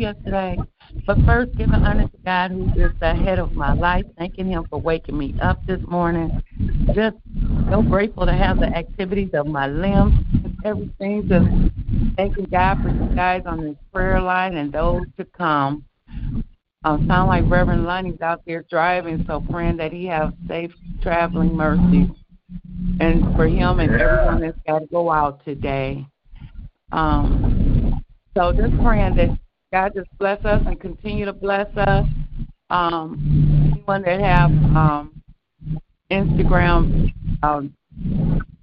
Yesterday. But first, giving honor to God who's the head of my life, thanking Him for waking me up this morning. Just so grateful to have the activities of my limbs and everything. Just thanking God for you guys on this prayer line and those to come. Um, sound like Reverend Lonnie's out there driving, so praying that he have safe traveling mercies and for him and everyone that's got to go out today. Um, so just praying that God just bless us and continue to bless us. Um, anyone that have um, Instagram, um,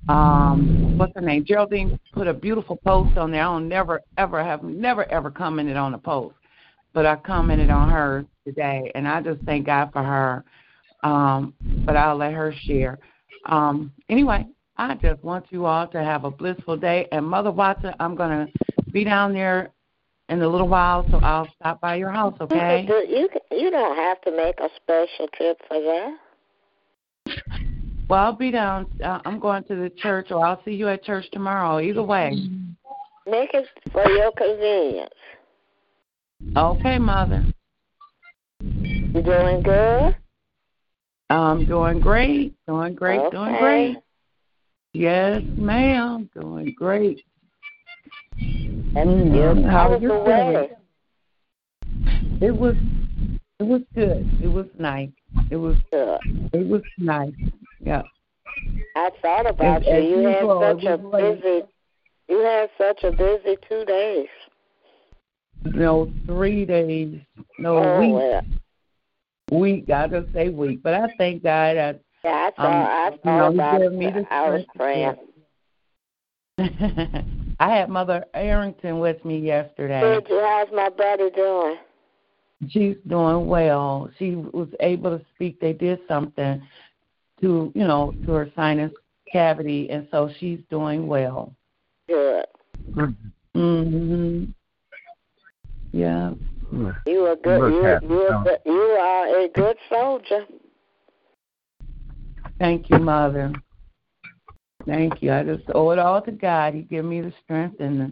um, what's her name? Geraldine put a beautiful post on there. I don't never ever have never ever commented on a post, but I commented on her today, and I just thank God for her. Um, but I'll let her share. Um, anyway, I just want you all to have a blissful day. And Mother Watson, I'm gonna be down there in a little while, so I'll stop by your house, okay? You, you don't have to make a special trip for that. Well, I'll be down. Uh, I'm going to the church, or I'll see you at church tomorrow. Either way. Make it for your convenience. Okay, Mother. You doing good? I'm doing great. Doing great. Doing great. Yes, ma'am. Doing great. Mm, good. how was you the weather? It was. It was good. It was nice. It was. Good. It was nice. Yeah. I thought about As- you. You had such a late. busy. You had such a busy two days. No, three days. No oh week. well. Week. I just say week, but I thank God that Yeah, I thought. Um, I you thought know, about it. me I was strength praying. I had Mother Arrington with me yesterday. Good. How's my buddy doing? She's doing well. She was able to speak. They did something to, you know, to her sinus cavity, and so she's doing well. Good. Mhm. Yeah. You are good. You at you are good. You are a good soldier. Thank you, Mother. Thank you. I just owe it all to God. He gave me the strength and the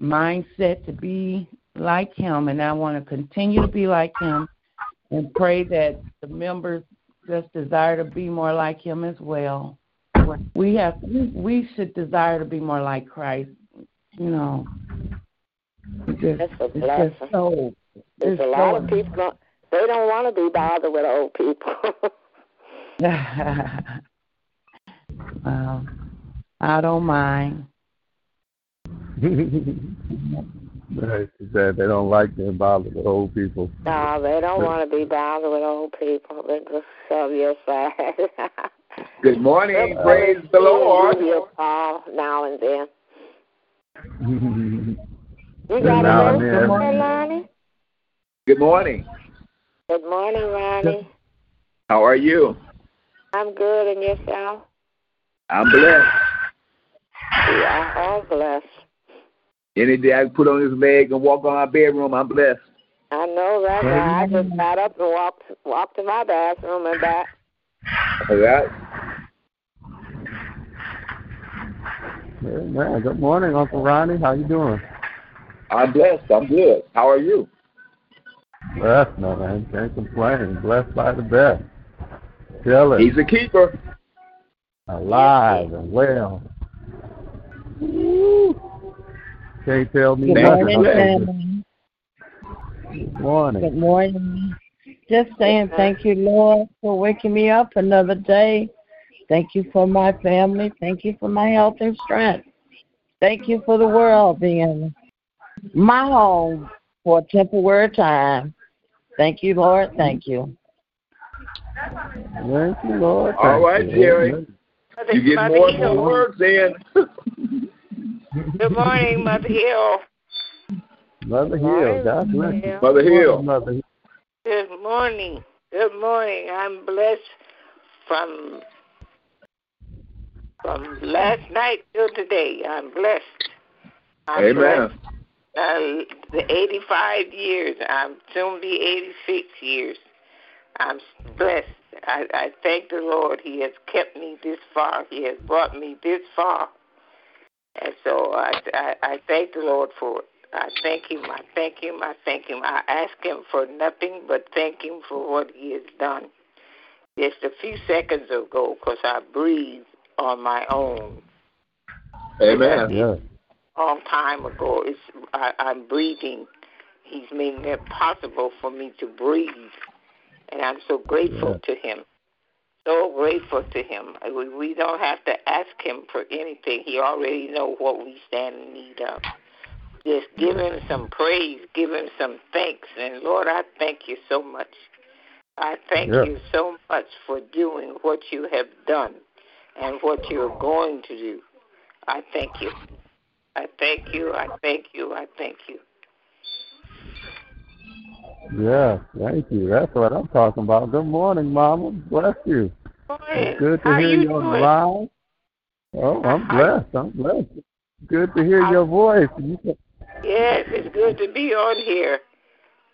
mindset to be like Him, and I want to continue to be like Him and pray that the members just desire to be more like Him as well. we have we, should desire to be more like Christ. You know, just, That's a blessing. It's so, There's a lot so, of people don't, they don't want to be bothered with old people. well, I don't mind. Right. That they don't like being bothered with old people. No, they don't want to be bothered with old people. They just shove your side. Good morning. Praise the Lord. You call now and then. you got now a message for Lonnie? Good morning. Good morning, Ronnie. How are you? I'm good, and yourself? I'm blessed. We are all blessed. Any day I can put on this leg and walk on my bedroom, I'm blessed. I know that. I just got up and walked walked to my bathroom and back. All right. man. Good morning, Uncle Ronnie. How you doing? I'm blessed. I'm good. How are you? Blessed, man. Can't complain. Blessed by the best. Tell it. He's a keeper. Alive and well. Woo. Can't tell me Good morning, family. Good morning. Good morning. Just saying thank you, Lord, for waking me up another day. Thank you for my family. Thank you for my health and strength. Thank you for the world being my home for a temporary time. Thank you, Lord. Thank you. Thank you, Lord. All right, Jerry. You get more and more words in. Good morning, Mother Hill. Mother Hill, God bless you. Mother Hill. Mother Hill. Good morning. Good morning. I'm blessed from from last night till today. I'm blessed. I'm Amen. Blessed. Uh, the 85 years. I'm soon be 86 years. I'm blessed. I, I thank the Lord. He has kept me this far. He has brought me this far. And so I, I, I thank the Lord for it. I thank Him. I thank Him. I thank Him. I ask Him for nothing but thank Him for what He has done. Just a few seconds ago, because I breathed on my own. Amen. Yeah. Long time ago, it's I, I'm breathing. He's made it possible for me to breathe, and I'm so grateful yeah. to Him so grateful to him. We, we don't have to ask him for anything. He already knows what we stand in need of. Just give him some praise, give him some thanks. And Lord, I thank you so much. I thank yeah. you so much for doing what you have done and what you're going to do. I thank you. I thank you. I thank you. I thank you. Yeah, thank you. That's what I'm talking about. Good morning, Mama. Bless you. Morning. good to How hear you, you on the line. Oh, I'm blessed. I'm blessed. Good to hear your voice. Yes, it's good to be on here.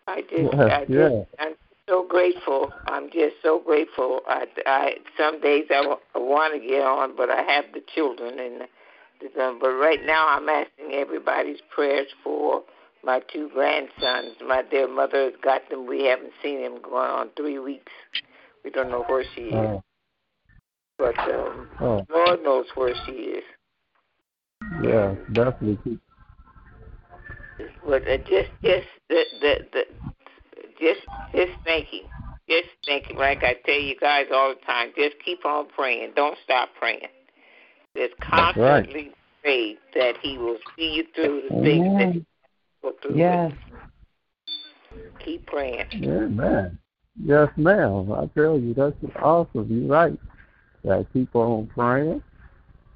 I just, yes, I just, yes. I'm so grateful. I'm just so grateful. I, I some days I, w- I want to get on, but I have the children and. The, but right now, I'm asking everybody's prayers for my two grandsons. My dear mother has got them. We haven't seen them going on three weeks. We don't know where she is. Oh. But um, oh. Lord knows where she is. Yeah, definitely. But uh, just, just, the, the, the, just, just thinking, just thinking. Like I tell you guys all the time, just keep on praying. Don't stop praying. Just constantly right. pray that He will see you through the things that you go through. Yes. Keep praying. Amen. Yes, ma'am. I tell you, that's awesome. You're right. Yeah, keep on praying.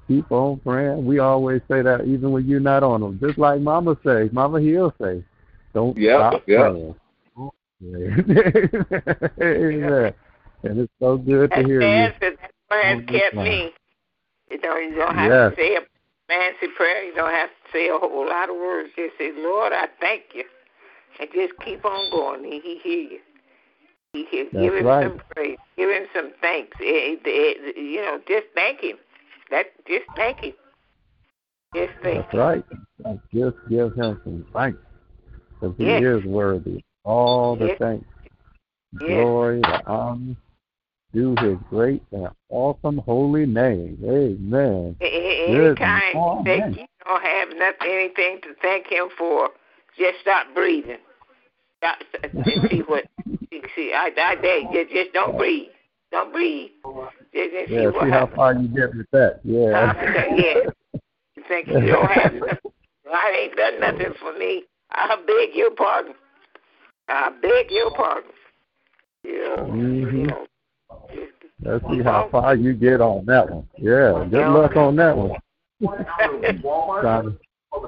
Keep on praying. We always say that even when you're not on them. Just like Mama say, Mama Hill say, don't yep, stop yep. praying. Amen. And it's so good to hear you. That's has kept me. You know, you don't have yes. to say a fancy prayer. You don't have to say a whole lot of words. Just say, Lord, I thank you. And just keep on going. He, he hear you. He hear, That's give him right. some praise. Give him some thanks. It, it, it, you know, just thank him. That just thank him. Just thank That's him. right. Just give him some thanks. Because he Yes. is worthy. All the Yes. thanks. Yes. Glory, the honor. Do his great and awesome holy name. Amen. Anytime that you don't have nothing, anything to thank him for, just stop breathing. Stop, see what? See, I, I, just, just don't breathe. Don't breathe. Just, just yeah, see, see how far you get with that. Yeah. yeah. You think you don't have nothing? I ain't done nothing for me. I beg your pardon. I beg your pardon. Yeah. Mm-hmm. You know, Let's see how far you get on that one. Yeah, good luck on that one. trying,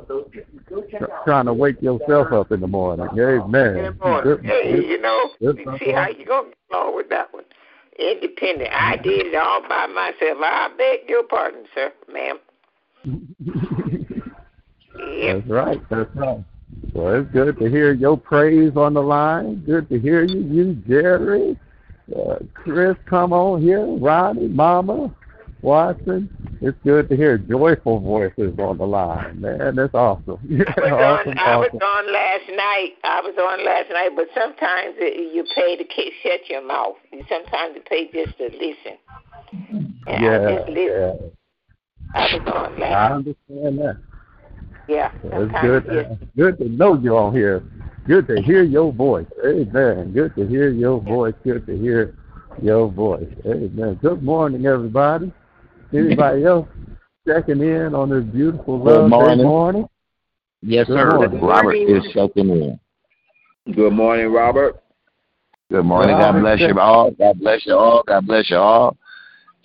to, trying to wake yourself up in the morning. Amen. Good, hey, you know, see how you gonna get along with that one. Independent. I did it all by myself. I beg your pardon, sir, ma'am. yep. That's right. That's right. Well, it's good to hear your praise on the line. Good to hear you, you Jerry. Uh, Chris, come on here. Ronnie, Mama, Watson. It's good to hear joyful voices on the line, man. That's awesome. Yeah, I was awesome, on. I was on last night. I was on last night, but sometimes it, you pay to shut your mouth. Sometimes you pay just to listen. And yeah, I just listen. yeah. I was on last. I understand that. Yeah. It's good. To, good to know you on here. Good to hear your voice. Amen. Good to hear your voice. Good to hear your voice. Amen. Good morning, everybody. Anybody else checking in on this beautiful love morning. morning? Yes, Good sir. morning. Robert is checking in. Good morning, Robert. Good morning. God bless you all. God bless you all. God bless you all.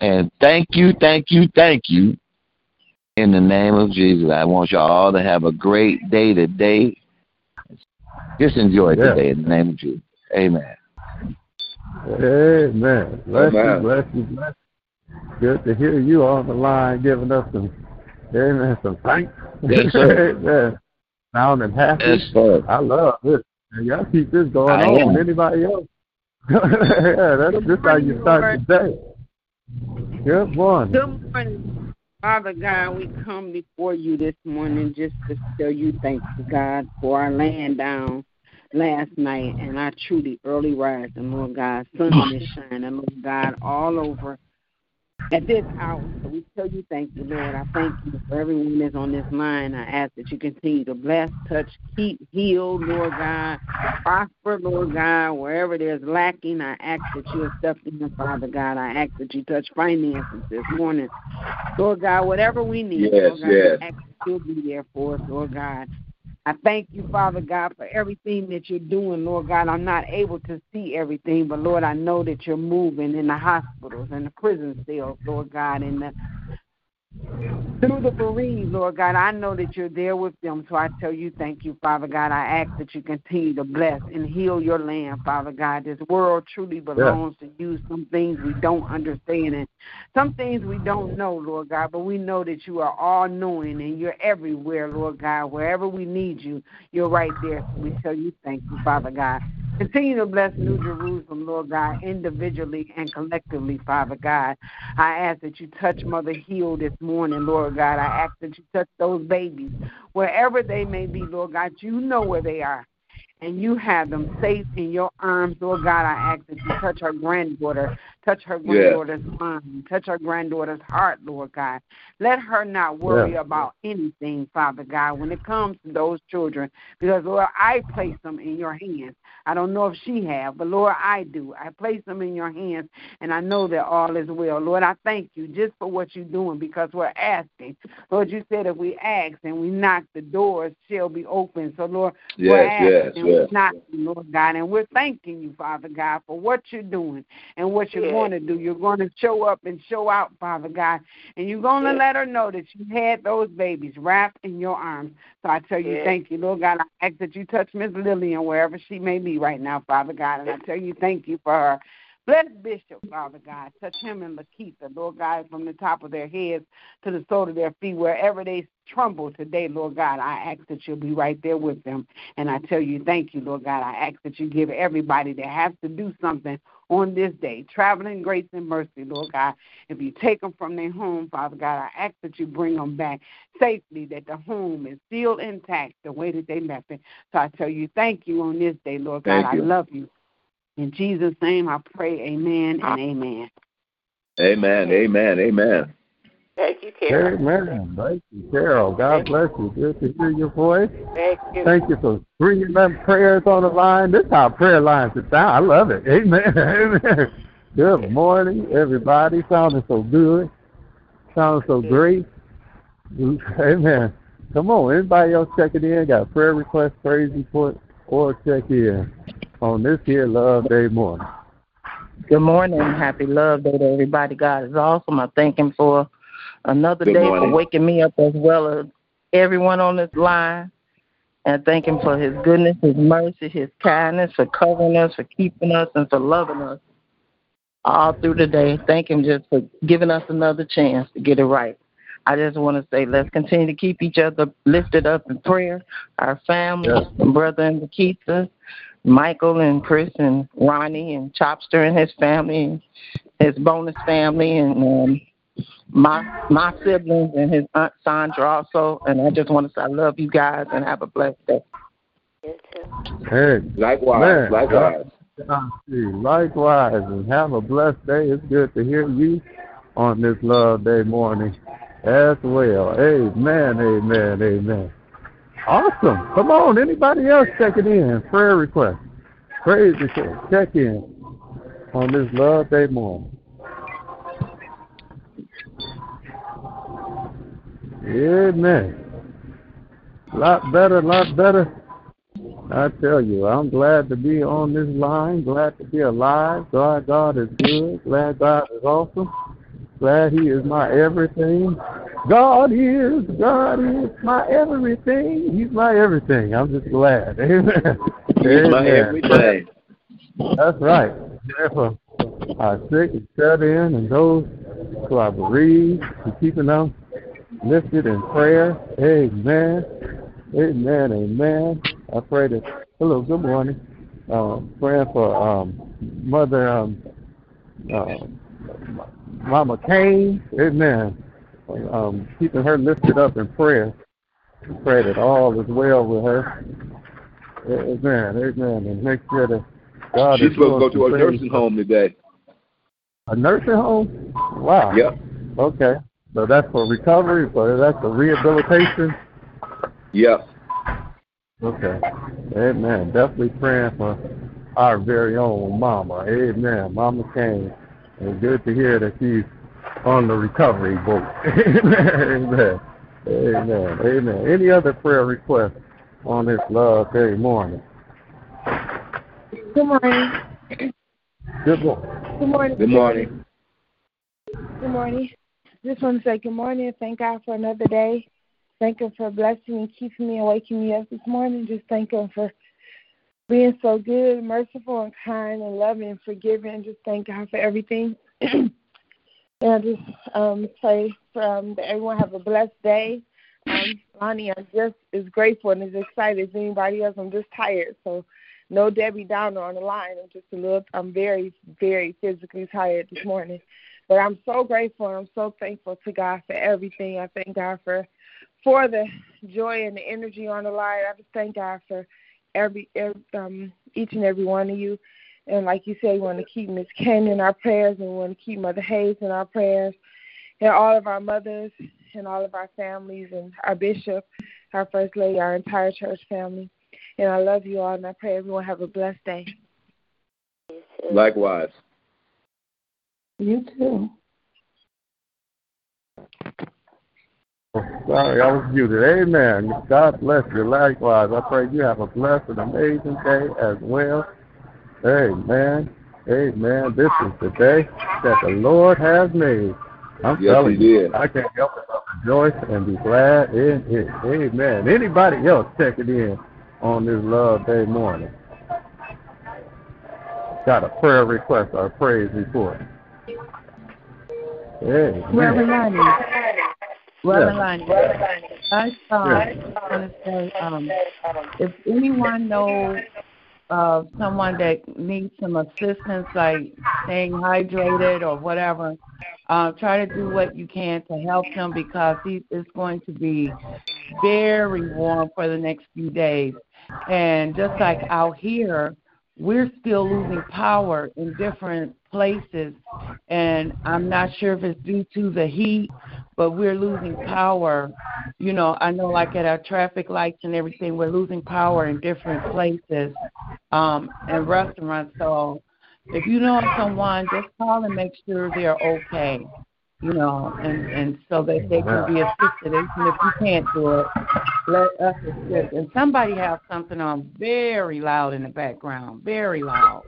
And thank you, thank you, thank you. In the name of Jesus, I want you all to have a great day today. Just enjoy Yeah. today in the name of Jesus. Amen. Amen. Bless Amen. you, bless you, bless you. Good to hear you on the line giving us some, amen, some thanks. Yes, sir. amen. Sounding happy. Yes, sir. I love this. And y'all keep this going I on. am. Anybody else? yeah, that's just how you start the day. Good morning. Good morning. Father God, we come before you this morning just to tell you thanks to God for our laying down last night and our truly early rising, Lord God. Sun is shining, Lord God, all over at this hour. So we tell you thank you, Lord. I thank you for everyone that's on this line. I ask that you continue to bless, touch, keep, heal, Lord God. Prosper, Lord God, wherever there's lacking, I ask that you accept in, Father God. I ask that you touch finances this morning. Lord God, whatever we need, Yes, Lord God, yes. I ask that you'll be there for us, Lord God. I thank you, Father God, for everything that you're doing, Lord God. I'm not able to see everything, but Lord, I know that you're moving in the hospitals and the prison cells, Lord God, and the through the bereaved, Lord God, I know that you're there with them. So I tell you, thank you, Father God. I ask that you continue to bless and heal your land, Father God. This world truly belongs to you. Some things we don't understand and some things we don't know, Lord God, but we know that you are all knowing and you're everywhere, Lord God. Wherever we need you, you're right there. So we tell you, thank you, Father God. Continue to bless New Jerusalem, Lord God, individually and collectively, Father God. I ask that you touch Mother Heal this morning, Lord God. I ask that you touch those babies, wherever they may be, Lord God. You know where they are. And you have them safe in your arms, Lord God. I ask that you touch her granddaughter, touch her granddaughter's mind, touch her granddaughter's heart, Lord God. Let her not worry Yeah. about anything, Father God, when it comes to those children. Because, Lord, I place them in your hands. I don't know if she have, but Lord, I do. I place them in your hands, and I know that all is well. Lord, I thank you just for what you're doing because we're asking. Lord, you said if we ask and we knock, the doors shall be open. So, Lord, we're Yes, yes, asking, yes. we're knocking, Lord God, and we're thanking you, Father God, for what you're doing and what you're Yes. going to do. You're going to show up and show out, Father God, and you're going to Yes. let her know that you had those babies wrapped in your arms. So I tell you, Yes. thank you, Lord God. I ask that you touch Miss Lillian wherever she may be right now, Father God. And I tell you, thank you for her. Bless Bishop, Father God. Touch him and Lakeitha, Lord God, from the top of their heads to the sole of their feet, wherever they tremble today, Lord God. I ask that you'll be right there with them. And I tell you, thank you, Lord God. I ask that you give everybody that has to do something on this day, traveling grace and mercy, Lord God. If you take them from their home, Father God, I ask that you bring them back safely, that the home is still intact the way that they left it. So I tell you, thank you on this day, Lord God. I love you. In Jesus' name I pray, amen and ah. amen. Amen. Amen. Amen. Thank you, Carol. Amen. Thank you, Carol. God bless you. Good to hear your voice. Thank you. Thank you for bringing them prayers on the line. This is how prayer lines are sound. I love it. Amen. Amen. Good morning, everybody. Sounding so good. Sounding so great. Amen. Come on. Anybody else checking in? Got a prayer request, praise report, or check in on this here Love Day morning. Good morning. Happy Love Day to everybody. God is awesome. I thank Him for another Good day morning. for waking me up as well as everyone on this line. And thank Him for His goodness, His mercy, His kindness, for covering us, for keeping us, and for loving us all through the day. Thank Him just for giving us another chance to get it right. I just want to say let's continue to keep each other lifted up in prayer. Our family, Yes. brother and Nikita, Michael and Chris and Ronnie and Chopster and his family, and his bonus family, and um, my my siblings and his aunt Sandra also. And I just want to say I love you guys and have a blessed day. You too. Hey, Likewise. Man, likewise. Likewise, and have a blessed day. It's good to hear you on this Love Day morning as well. Amen, amen, amen. Awesome. Come on, anybody else checking in? Prayer request, praise report, check in on this Love Day morning. Amen. A Lot better, a lot better. I tell you, I'm glad to be on this line, glad to be alive. God, God is good. Glad God is awesome. Glad He is my everything. God is, God is my everything. He's my everything. I'm just glad. Amen. He's my everything. That's right. Therefore, our sick and shut in and those who are bereaved, for keeping them lifted in prayer. Amen. Amen. Amen. I pray that. Hello. Good morning. Uh, praying for um, Mother um, uh, Mama Kane. Amen. Um, keeping her lifted up in prayer. Pray that all is well with her. Amen. Amen. And make sure that God She's is supposed to go to a nursing home today. a nursing home? Wow. Yep. Okay. So that's for recovery, but that's for rehabilitation. Yep. Okay. Amen. Definitely praying for our very own mama. Amen. Mama Kane. It's good to hear that she's on the recovery boat. Amen. Amen. Amen. Any other prayer requests on this love day morning? Good morning. Good morning. Good morning. Good morning. Good morning. Just want to say good morning thank God for another day. Thank Him for blessing and keeping me and waking me up this morning. Just thank Him for being so good, merciful, and kind, and loving and forgiving. Just thank God for everything. and I just um, pray for, um, that everyone have a blessed day. Um, Lonnie, I'm just as grateful and as excited as anybody else. I'm just tired, so no Debbie Downer on the line. I'm just a little. I'm very, very physically tired this morning. But I'm so grateful and I'm so thankful to God for everything. I thank God for for the joy and the energy on the line. I just thank God for every, every um each and every one of you. And like you said, we want to keep Miss Ken in our prayers and we want to keep Mother Hayes in our prayers and all of our mothers and all of our families and our bishop, our first lady, our entire church family. And I love you all and I pray everyone have a blessed day. Likewise. You too. Sorry, I was muted. Amen. God bless you. Likewise, I pray you have a blessed and amazing day as well. Amen. Amen. This is the day that the Lord has made. I'm Yes, telling he you, did. I can't help but rejoice and be glad in it. Amen. Anybody else checking in on this Love Day morning? Got a prayer request or a praise report? Amen. Reverend Lonnie. Reverend Yeah. Lonnie. I um, Yeah. want to say, um, if anyone knows of someone that needs some assistance, like staying hydrated or whatever, uh, try to do what you can to help them because he, it's going to be very warm for the next few days. And just like out here, we're still losing power in different places, and I'm not sure if it's due to the heat, but we're losing power. You know, I know like at our traffic lights and everything, we're losing power in different places um, and restaurants. So if you know someone, just call and make sure they're okay you know, and and so that they can be assisted. And if you can't do it, let us assist. And somebody has something on very loud in the background, very loud.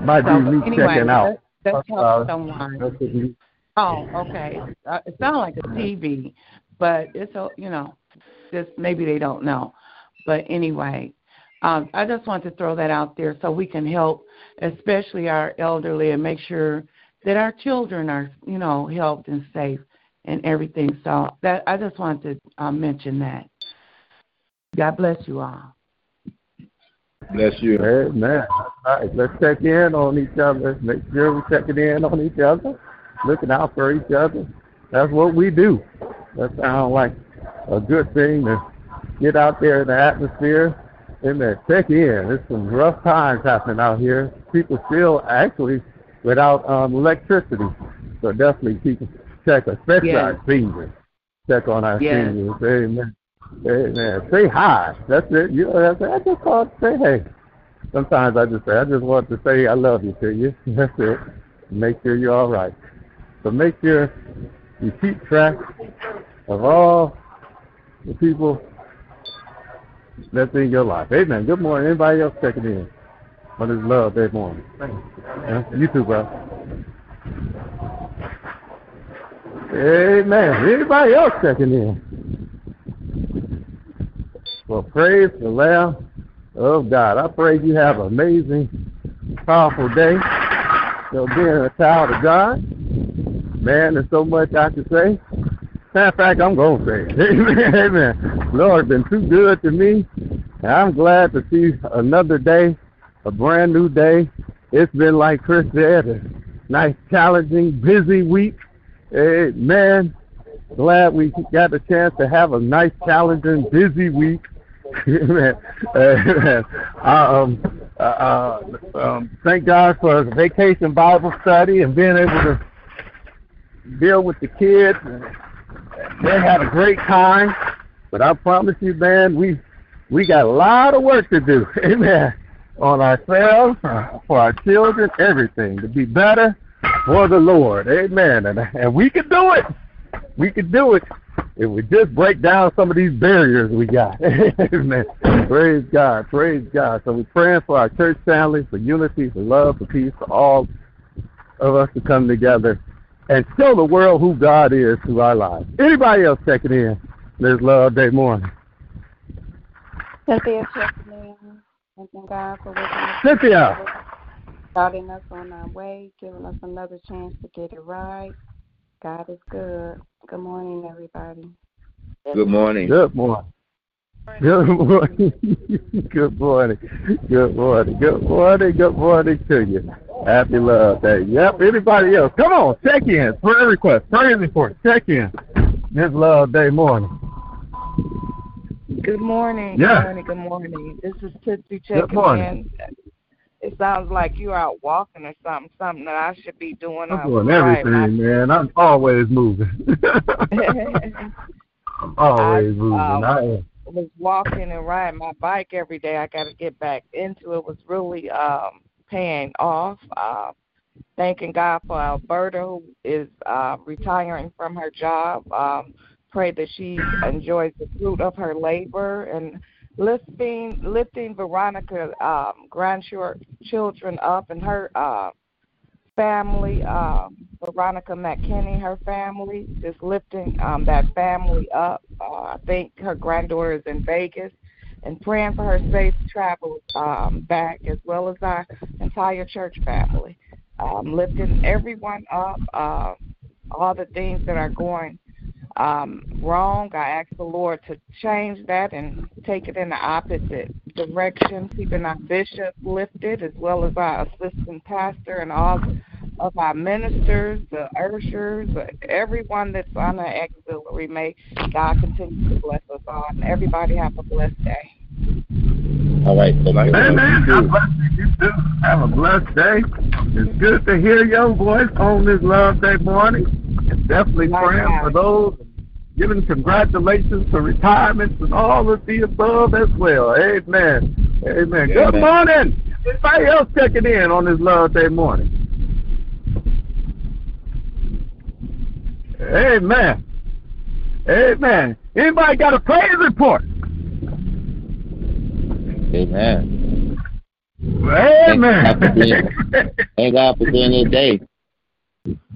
Might so, be me anyway, checking out. Let's, uh, someone. Oh, okay. Uh, it sounds like a TV, but it's a you know, just maybe they don't know. But anyway, um, I just want to throw that out there so we can help, especially our elderly, and make sure that our children are, you know, helped and safe and everything. So that I just wanted to uh, mention that. God bless you all. Bless you. Amen. All right, let's check in on each other. Make sure we're checking in on each other, looking out for each other. That's what we do. That sounds like a good thing to get out there in the atmosphere and then check in. There's some rough times happening out here. People still actually without um, electricity. So definitely keep check, especially yes. our seniors. Check on our yes. seniors. Amen. Amen. Say hi. That's it. You know, that's, I just call say hey. Sometimes I just say, I just want to say I love you to you. That's it. Make sure you're all right. So make sure you keep track of all the people that's in your life. Amen. Good morning. Anybody else checking in? on love every morning. Yeah? You too, bro. Amen. Anybody else checking in? Well, praise the Lamb of God. I pray you have an amazing, powerful day. So being a child of God, man, there's so much I can say. Matter of fact, I'm going to say it. Amen. Amen. Lord, been too good to me. And I'm glad to see another day a brand new day. It's been like Chris said, a nice, challenging, busy week. Amen. Glad we got the chance to have a nice, challenging, busy week. Amen. um, uh, uh, um, thank God for vacation Bible study and being able to deal with the kids. They had a great time, but I promise you, man, we we got a lot of work to do. Amen on ourselves, for our children, everything to be better for the Lord. Amen. And, and we can do it. We can do it if we just break down some of these barriers we got. Amen. Praise God. Praise God. So we're praying for our church family, for unity, for love, for peace, for all of us to come together and show the world who God is through our lives. Anybody else checking in this love day morning? Cynthia checking in. Thanking God for waking us Cynthia. starting us on our way, giving us another chance to get it right. God is good. Good morning, everybody. Good morning. Good morning. Good morning. Good morning. Good morning. Good morning. Good morning to you. Happy Love Day. Yep. Anybody else? Come on. Check in. Prayer request. Prayer report. Check in. This Love Day morning. Good morning. Yeah. Good morning. Good morning. This is Tootsie checking in. It sounds like you're out walking or something, something that I should be doing. I'm doing everything, right. man. I'm always moving. I'm always I, moving. Uh, I was walking and riding my bike every day. I got to get back into it. Was really um paying off. Uh, thanking God for Alberta, who is uh, retiring from her job. Um, pray that she enjoys the fruit of her labor and lifting lifting Veronica um, grandchildren up and her uh, family, uh, Veronica McKinney, her family, just lifting um, that family up. Uh, I think her granddaughter is in Vegas, and praying for her safe travel um, back, as well as our entire church family. Um, lifting everyone up, uh, all the things that are going um, wrong. I ask the Lord to change that and take it in the opposite direction, keeping our bishop lifted as well as our assistant pastor and all of our ministers, the ushers, everyone that's on the auxiliary. May God continue to bless us all and everybody have a blessed day. All right. Amen. God bless you. You too. Have a blessed day. It's good to hear your voice on this Love Day morning. And definitely praying for those giving congratulations to retirements and all of the above as well. Amen. Amen. Good morning. Anybody else checking in on this Love Day morning? Amen. Amen. Anybody got a praise report? Amen. Amen. Thank God for being this day.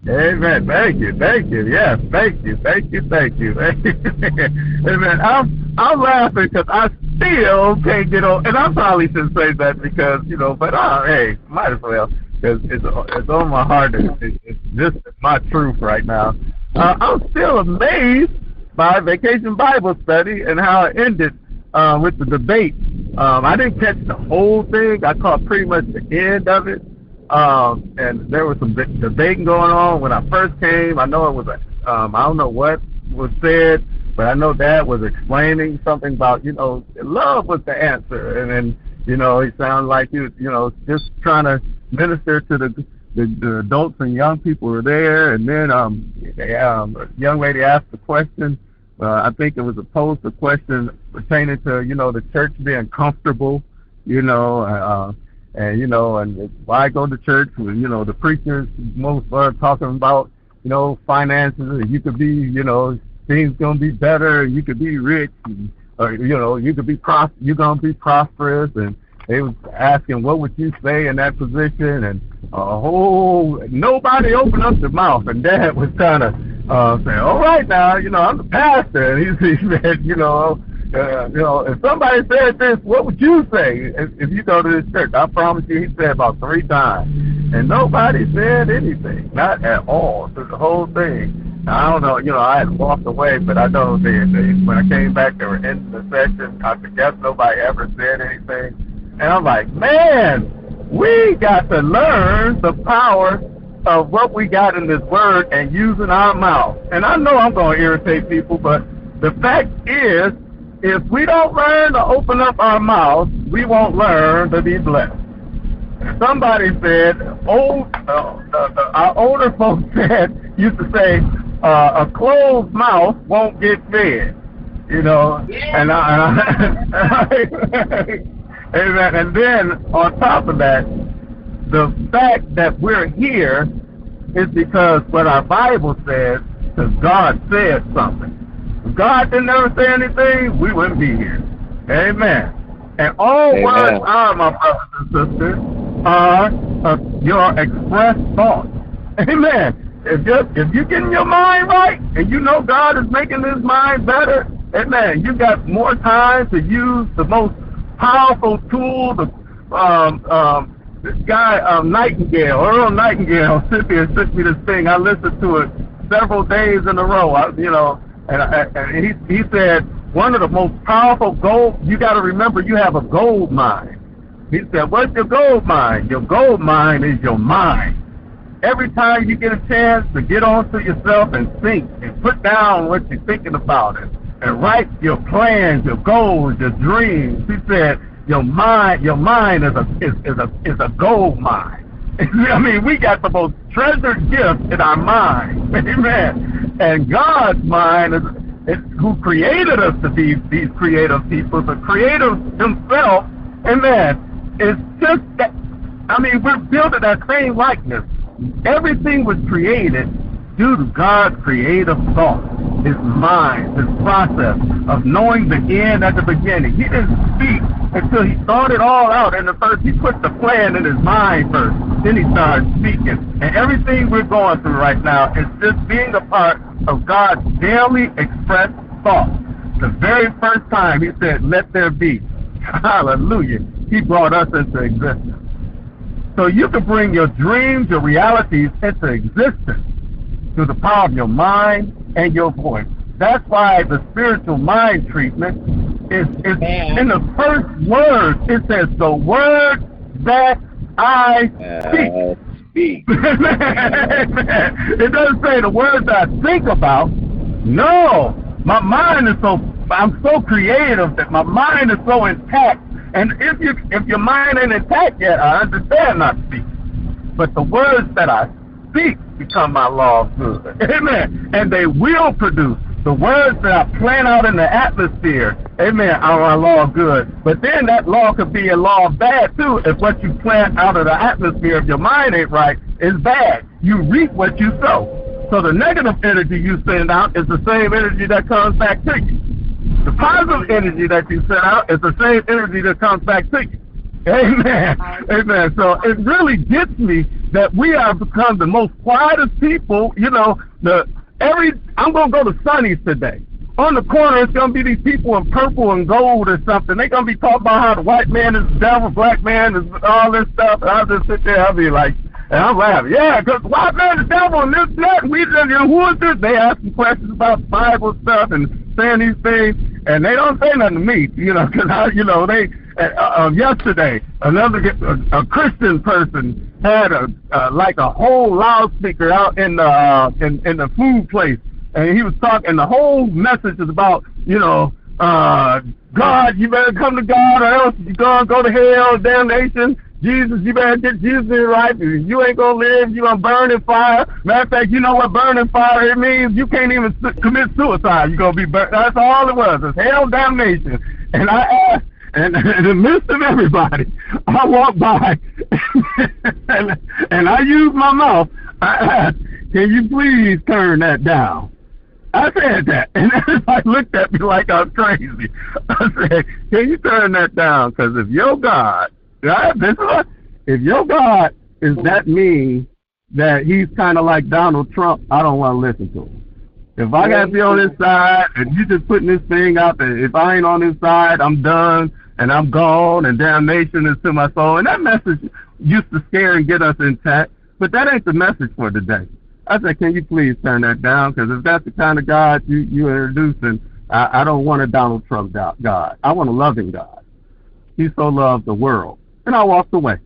Amen. Thank you. Thank you. Yes. Thank you. Thank you. Thank you. Amen. I'm I'm laughing because I still can't get on, and I probably should say that because you know, but uh, hey, might as well because it's it's on my heart. It's, it's just my truth right now. Uh, I'm still amazed by Vacation Bible Study and how it ended uh, with the debate. Um, I didn't catch the whole thing. I caught pretty much the end of it. Um, and there was some de- debating going on when I first came. I know it was a, um, I don't know what was said, but I know Dad was explaining something about, you know, love was the answer. And then, you know, he sounded like he was, you know, just trying to minister to the the, the adults and young people were there. And then um, they, um, a young lady asked a question. Uh, I think it was a posed a question pertaining to, you know, the church being comfortable, you know, uh, and you know, and why go to church when you know the preachers most are talking about you know finances, and you could be you know things gonna be better, you could be rich, and, or you know you could be pros you're gonna be prosperous, and they was asking what would you say in that position, and a whole nobody opened up their mouth, and Dad was kind of uh, saying, all right now, you know I'm the pastor, and he said, you know uh, you know, if somebody said this, what would you say if, if you go to this church? I promise you, he said about three times, and nobody said anything, not at all, through the whole thing. I don't know, you know, I had walked away, but I know they, they when I came back, they were in the session. I guess nobody ever said anything, and I'm like, man, we got to learn the power of what we got in this word and using our mouth. And I know I'm going to irritate people, but the fact is if we don't learn to open up our mouth, we won't learn to be blessed. Somebody said, old, uh, uh, our older folks said, used to say, uh, a closed mouth won't get fed. You know, yeah. and I, amen. And then on top of that, the fact that we're here is because what our Bible says, because God said something. If God didn't ever say anything, we wouldn't be here. Amen. And all Amen. words are, my brothers and sisters, are uh, your expressed thoughts. Amen. If you if you get in your mind right and you know God is making this mind better, amen, you got more time to use the most powerful tool, the um um this guy um Nightingale, Earl Nightingale sent me sent me this thing. I listened to it several days in a row. I, you know, and, uh, and he he said one of the most powerful gold. You got to remember, you have a gold mine. He said, "What's your gold mine? Your gold mine is your mind. Every time you get a chance to get onto yourself and think and put down what you're thinking about it, and write your plans, your goals, your dreams." He said, "Your mind, your mind is a is, is a is a gold mine." I mean, we got the most treasured gift in our mind. Amen. And God's mind is, is who created us to be these creative people. The creator himself, amen, is just that. I mean, we're built in that same likeness. Everything was created due to God's creative thought, his mind, his process of knowing the end at the beginning. He didn't speak until he thought it all out. And the first, he put the plan in his mind first. Then he started speaking. And everything we're going through right now is just being a part of God's daily expressed thought. The very first time he said, let there be. Hallelujah. He brought us into existence. So you can bring your dreams, your realities into existence through the power of your mind and your voice. That's why the spiritual mind treatment is, is in the first words. It says, the word that I speak. Uh, speak. it doesn't say the words I think about. No, my mind is so, I'm so creative that my mind is so intact And if you if your mind ain't intact yet, I understand not speak. But the words that I speak become my law of good. Amen. And they will produce. The words that I plant out in the atmosphere, amen, are my law of good. But then that law could be a law of bad too if what you plant out of the atmosphere, if your mind ain't right, is bad. You reap what you sow. So the negative energy you send out is the same energy that comes back to you. The positive energy that you send out is the same energy that comes back to you. Amen. Amen. So it really gets me that we have become the most quietest people. You know, the every I'm gonna go to Sonny's today. On the corner, it's gonna be these people in purple and gold or something. They're gonna be talking about how the white man is the devil, black man is all this stuff. And I'll just sit there, I'll be like, and I'm laughing. Yeah, because white man is the devil and this, that, and we just, you know, who is this? They asking questions about Bible stuff and saying these things, and they don't say nothing to me, you know, because I, you know, they. Uh, yesterday, another a, a Christian person had a uh, like a whole loudspeaker out in the uh, in in the food place, and he was talking. The whole message is about you know uh, God, you better come to God, or else you're gonna go to hell, damnation. Jesus, you better get Jesus in right. You ain't gonna live. You gonna burn in fire. Matter of fact, you know what burning fire it means? You can't even su- commit suicide. You're gonna be burned. That's all it was. It's hell, damnation. And I asked, and in the midst of everybody, I walk by, and, and I use my mouth. I asked, "Can you please turn that down?" I said that, and everybody looked at me like I was crazy. I said, "Can you turn that down? Because if your God if your God is that mean that he's kind of like Donald Trump, I don't want to listen to him. If I got to be on his side and you just putting this thing out there, if I ain't on his side, I'm done and I'm gone and damnation is to my soul. And that message used to scare and get us intact, but that ain't the message for today. I said, can you please turn that down? Because if that's the kind of God you you introducing, I, I don't want a Donald Trump God. I want a loving God. He so loved the world and I walked away.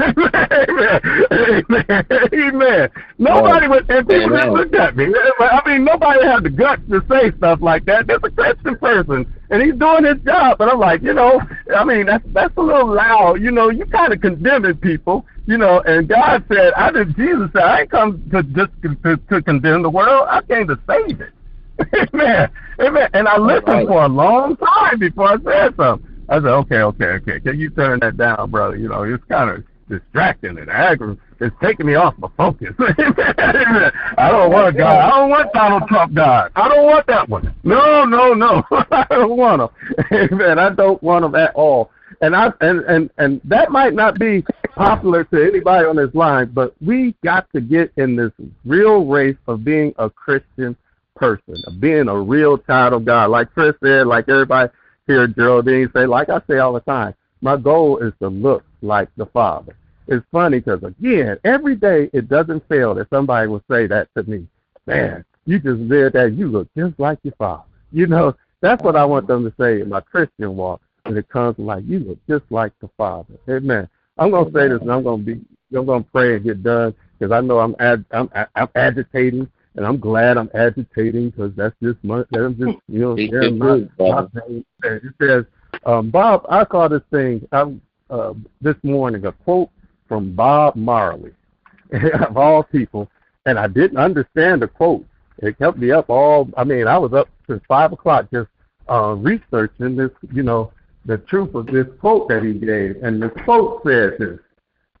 Amen. Amen. Amen. Nobody oh, would, and people just looked at me. I mean, nobody had the guts to say stuff like that. There's a Christian person, and he's doing his job. And I'm like, you know, I mean, that's that's a little loud. You know, you kind of condemning people. You know, and God said, I did. Jesus said, I ain't come to just to, to condemn the world. I came to save it. Amen. Amen. And I listened right. for a long time before I said something. I said, okay, okay, okay. Can you turn that down, brother? You know, it's kind of distracting and aggravating. It's taking me off my focus. I don't want God. I don't want Donald Trump God. I don't want that one. No, no, no. I don't want him. Amen. I don't want him at all. And I and and and that might not be popular to anybody on this line, but we got to get in this real race of being a Christian person, of being a real child of God. Like Chris said, like everybody here, Geraldine say, like I say all the time, my goal is to look like the Father. It's funny because, again, every day it doesn't fail that somebody will say that to me. Man, you just did that. You look just like your Father. You know, that's what I want them to say in my Christian walk when it comes to like, you look just like the Father. Amen. I'm going to say this and I'm going to be, I'm going to pray and get done because I know I'm, ad, I'm, I'm agitating and I'm glad I'm agitating because that's just my, that's just you know sharing my, my pain. It says, um, Bob, I saw this thing I, uh, this morning, a quote from Bob Marley, of all people, and I didn't understand the quote. It kept me up all. I mean, I was up since five o'clock just uh, researching this, you know, the truth of this quote that he gave, and the quote says this: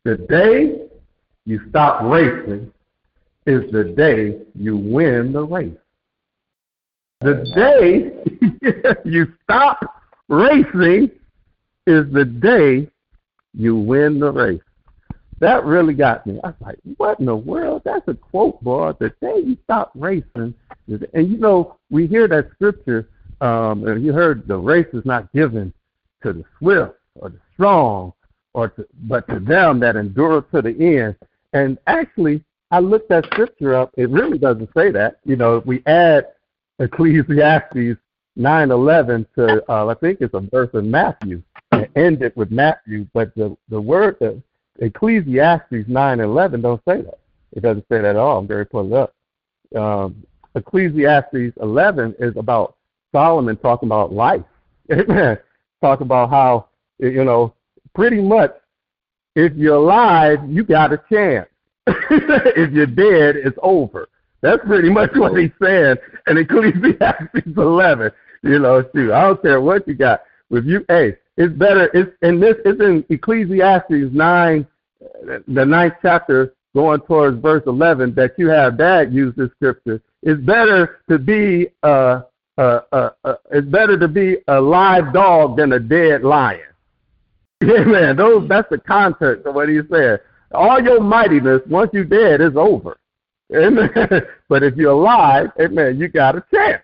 "The day you stop racing." is the day you win the race. The day you stop racing is the day you win the race. That really got me. I was like, what in the world? That's a quote, boy. The day you stop racing. And you know, we hear that scripture, um, and you heard the race is not given to the swift or the strong, or to, but to them that endure to the end. And actually, I looked that scripture up. It really doesn't say that. You know, if we add Ecclesiastes nine eleven to, uh, I think it's a verse in Matthew, and end it with Matthew, but the the word the Ecclesiastes nine eleven don't say that. It doesn't say that at all. I'm very pulled up. Um, Ecclesiastes eleven is about Solomon talking about life. Talk about how you know, pretty much, if you're alive, you got a chance. if you're dead, it's over. That's pretty much what he's saying in Ecclesiastes 11. You know, shoot, I don't care what you got. If you, hey, it's better. It's in this. It's in Ecclesiastes nine, the ninth chapter, going towards verse 11, that you have Dad use this scripture. It's better to be a, a, a, a it's better to be a live dog than a dead lion. Amen. Those that's the context of what he said. All your mightiness, once you're dead, is over. Amen. but if you're alive, amen, you got a chance.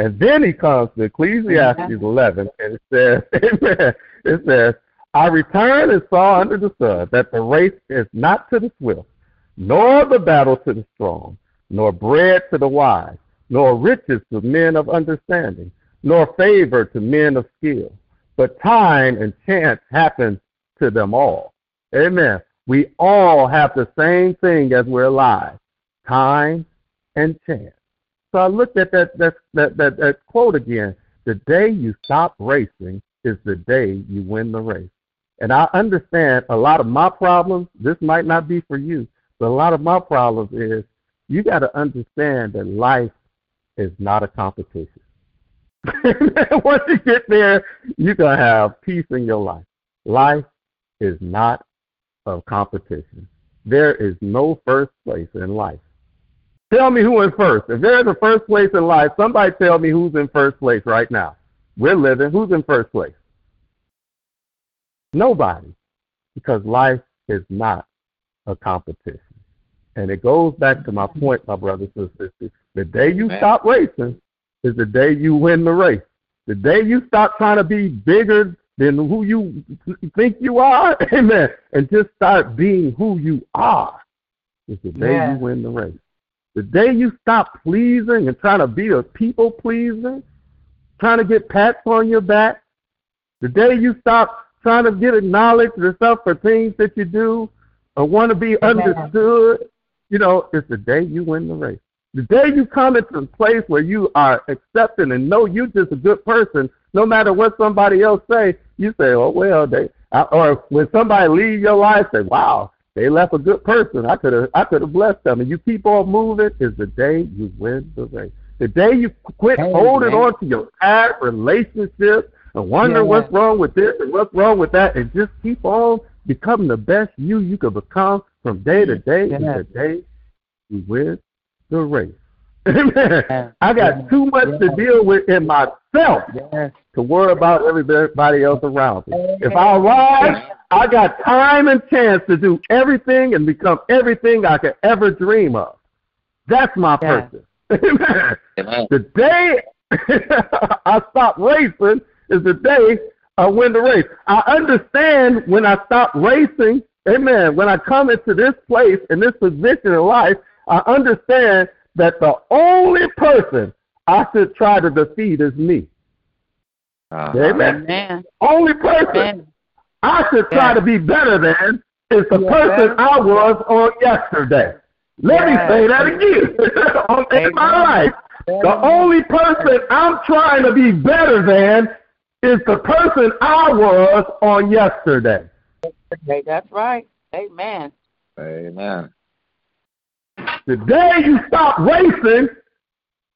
And then he comes to Ecclesiastes mm-hmm. 11, and it says, amen, it says, I returned and saw under the sun that the race is not to the swift, nor the battle to the strong, nor bread to the wise, nor riches to men of understanding, nor favor to men of skill. But time and chance happen to them all. Amen. We all have the same thing as we're alive time and chance. So I looked at that, that, that, that, that quote again. The day you stop racing is the day you win the race. And I understand a lot of my problems, this might not be for you, but a lot of my problems is you got to understand that life is not a competition. Once you get there, you're going to have peace in your life. Life is not a competition. There is no first place in life. Tell me who in first. If there's a first place in life, somebody tell me who's in first place right now. We're living. Who's in first place? Nobody. Because life is not a competition. And it goes back to my point, my brothers and sisters. The day you stop racing is the day you win the race. The day you stop trying to be bigger than who you think you are, amen, and just start being who you are is the day yeah. you win the race. The day you stop pleasing and trying to be a people pleaser, trying to get pats on your back, the day you stop trying to get acknowledged yourself for things that you do or want to be understood, you know, it's the day you win the race. The day you come into a place where you are accepting and know you're just a good person, no matter what somebody else say, you say, oh well, they. Or when somebody leave your life, say, wow, they left a good person. I could have I could have blessed them. And you keep on moving is the day you win the race. The day you quit hey, holding man. on to your past relationships and wonder yeah. what's wrong with this and what's wrong with that, and just keep on becoming the best you you can become from day to day yeah. is the day you win the race. Amen. I got too much to deal with in myself to worry about everybody else around me. If I rise, I got time and chance to do everything and become everything I could ever dream of. That's my purpose. the day I stop racing is the day I win the race. I understand when I stop racing, amen, when I come into this place, and this position in life, I understand that the only person I should try to defeat is me. Uh-huh. Amen. Amen. Only person Amen. I should try yeah. to be better than is the yeah. person I was on yesterday. Let yeah. me say that again. in my life, the only person I'm trying to be better than is the person I was on yesterday. Okay, that's right. Amen. Amen. The day you stop racing,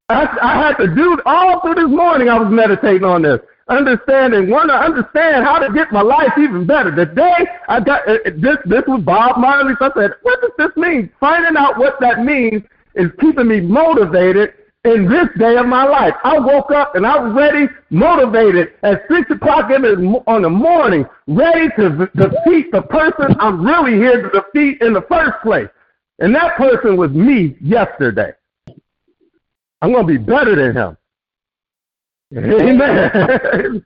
I, I had to do all through this morning. I was meditating on this, understanding, want to understand how to get my life even better. The day I got uh, this, this was Bob Marley. So I said, "What does this mean?" Finding out what that means is keeping me motivated in this day of my life. I woke up and I was ready, motivated at six o'clock in the, on the morning, ready to defeat the person I'm really here to defeat in the first place. And that person was me yesterday. I'm going to be better than him. Amen.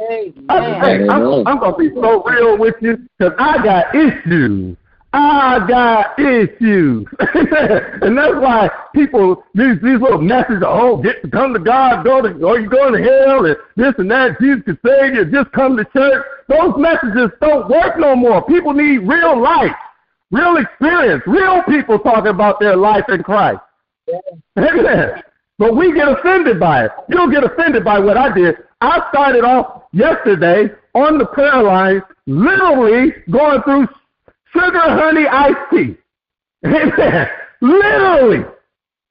Amen. I'm, I'm, I'm going to be so real with you because I got issues. I got issues. and that's why people, these, these little messages, oh, get to come to God, go to, or you going to hell, and this and that, Jesus can save you, just come to church. Those messages don't work no more. People need real life real experience, real people talking about their life in Christ. Yeah. Amen. But we get offended by it. You don't get offended by what I did. I started off yesterday on the prayer line, literally going through sugar honey iced tea. Amen. literally.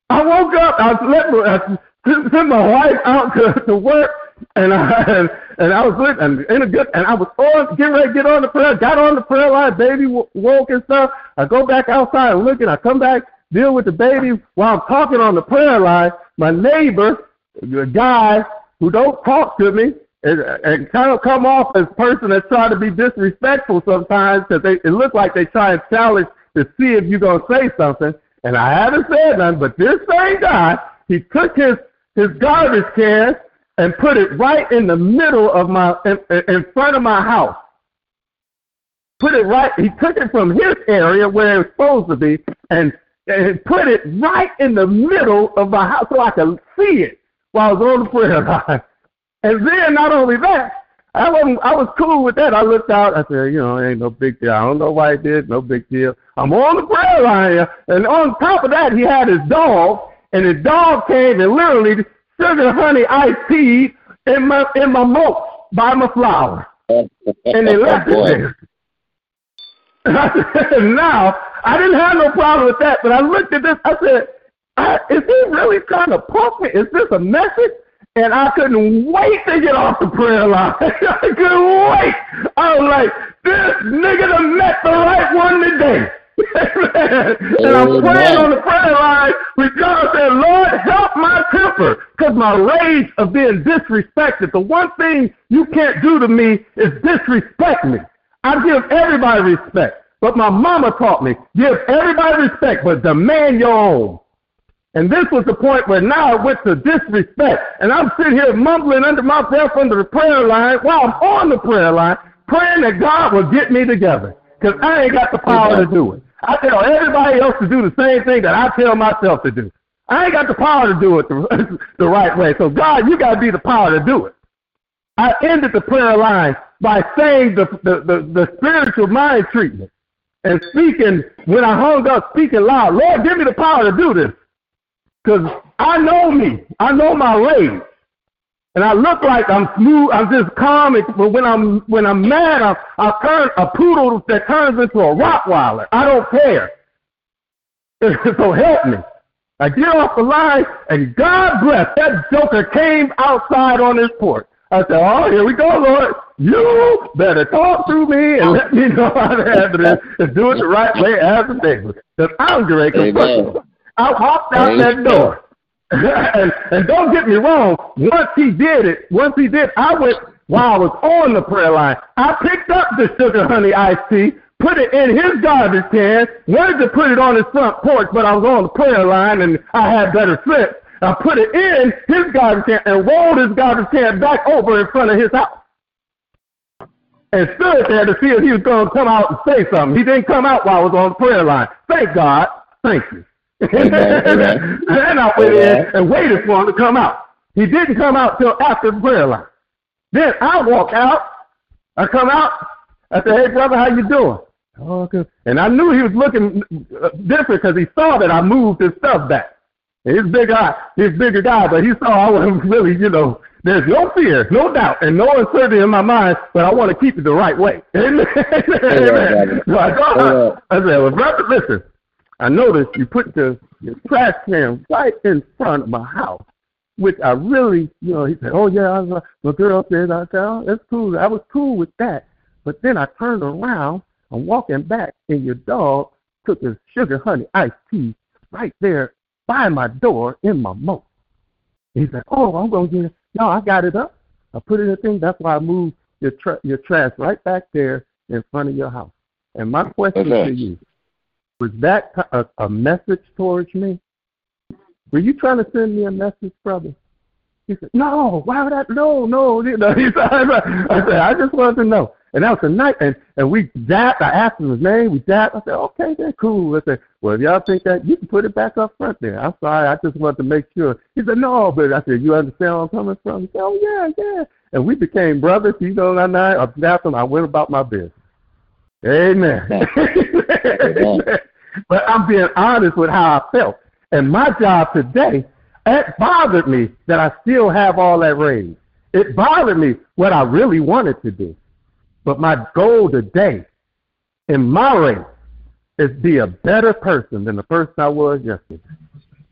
I woke up, I let I uh, sent my wife out to, to work, and I and, I was with and in a good and I was on getting ready to get on the prayer, got on the prayer line, baby woke and stuff. I go back outside and look, and I come back deal with the baby while I'm talking on the prayer line. My neighbor, the guy who don't talk to me, and, and kind of come off as person that's trying to be disrespectful sometimes because they it looks like they try and challenge to see if you're gonna say something. And I haven't said nothing, but this same guy, he took his his garbage can and put it right in the middle of my in, in front of my house. Put it right. He took it from his area where it was supposed to be and and put it right in the middle of my house so I could see it while I was on the prayer line. And then not only that, I was I was cool with that. I looked out. I said, you know, ain't no big deal. I don't know why he did. No big deal. I'm on the prayer line, and on top of that, he had his dog, and his dog came and literally sugar honey iced tea in my in my mulch by my flower, and they oh, left it there. now I didn't have no problem with that, but I looked at this. I said, I, "Is he really trying to punk me? Is this a message?" And I couldn't wait to get off the prayer line. I couldn't wait. I was like, "This nigga done met the right one today." and I'm praying on the prayer line with God saying, Lord, help my temper because my rage of being disrespected. The one thing you can't do to me is disrespect me. I give everybody respect. But my mama taught me, give everybody respect, but demand your own. And this was the point where now it went to disrespect. And I'm sitting here mumbling under my breath under the prayer line while I'm on the prayer line, praying that God will get me together. Because I ain't got the power to do it. I tell everybody else to do the same thing that I tell myself to do. I ain't got the power to do it the, the right way. So God, you got to be the power to do it. I ended the prayer line by saying the, the, the, the spiritual mind treatment and speaking, when I hung up, speaking loud, Lord, give me the power to do this. Because I know me. I know my rage. And I look like I'm smooth, I'm just calm, but when I'm when I'm mad, I, I turn a poodle that turns into a Rottweiler. I don't care. so help me. I get off the line, and God bless, that joker came outside on his porch. I said, oh, here we go, Lord. You better talk to me and let me know how to handle this and do it the right way as a neighbor. Because I'm great. I walked out Amen. that door. And, and don't get me wrong, once he did it, once he did, I went while I was on the prayer line. I picked up the sugar honey iced tea, put it in his garbage can, wanted to put it on his front porch, but I was on the prayer line and I had better sense. I put it in his garbage can and rolled his garbage can back over in front of his house. And stood there to see if he was going to come out and say something. He didn't come out while I was on the prayer line. Thank God. Thank you. Amen, amen. and I went in and waited for him to come out. He didn't come out till after the prayer line. Then I walk out. I come out. I said, "Hey, brother, how you doing?" Oh, good. And I knew he was looking uh, different because he saw that I moved his stuff back. He's big guy, he's bigger guy, but he saw I wasn't really, you know, there's no fear, no doubt, and no uncertainty in my mind, but I want to keep it the right way. Amen. Amen. So I, go, I, I said, well, brother, listen, I noticed you put the your trash can right in front of my house, which I really, you know, he said, oh, yeah, I was, my girl said, I said, oh, that's cool. I was cool with that. But then I turned around, I'm walking back, and your dog took his sugar honey iced tea right there by my door in my moat. He said, "Oh, I'm gonna get it. No, I got it up. I put it in the thing. That's why I moved your tra- your trash right back there in front of your house." And my question okay. to you was that a, a message towards me? Were you trying to send me a message, brother? He said, "No, why would I? No, no." You know, he said, "I said I just wanted to know." And that was the night, and, and we zapped. I asked him his name. We zapped. I said, okay, then cool. I said, well, if y'all think that, you can put it back up front there. I'm sorry. I just wanted to make sure. He said, no, but I said, you understand where I'm coming from? He said, oh, yeah, yeah. And we became brothers. You know, that night, I zapped him. I went about my business. Amen. Amen. but I'm being honest with how I felt. And my job today, it bothered me that I still have all that rage. It bothered me what I really wanted to do. But my goal today in my race is be a better person than the person I was yesterday.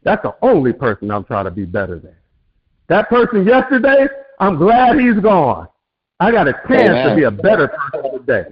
That's the only person I'm trying to be better than. That person yesterday, I'm glad he's gone. I got a chance Amen. to be a better person today.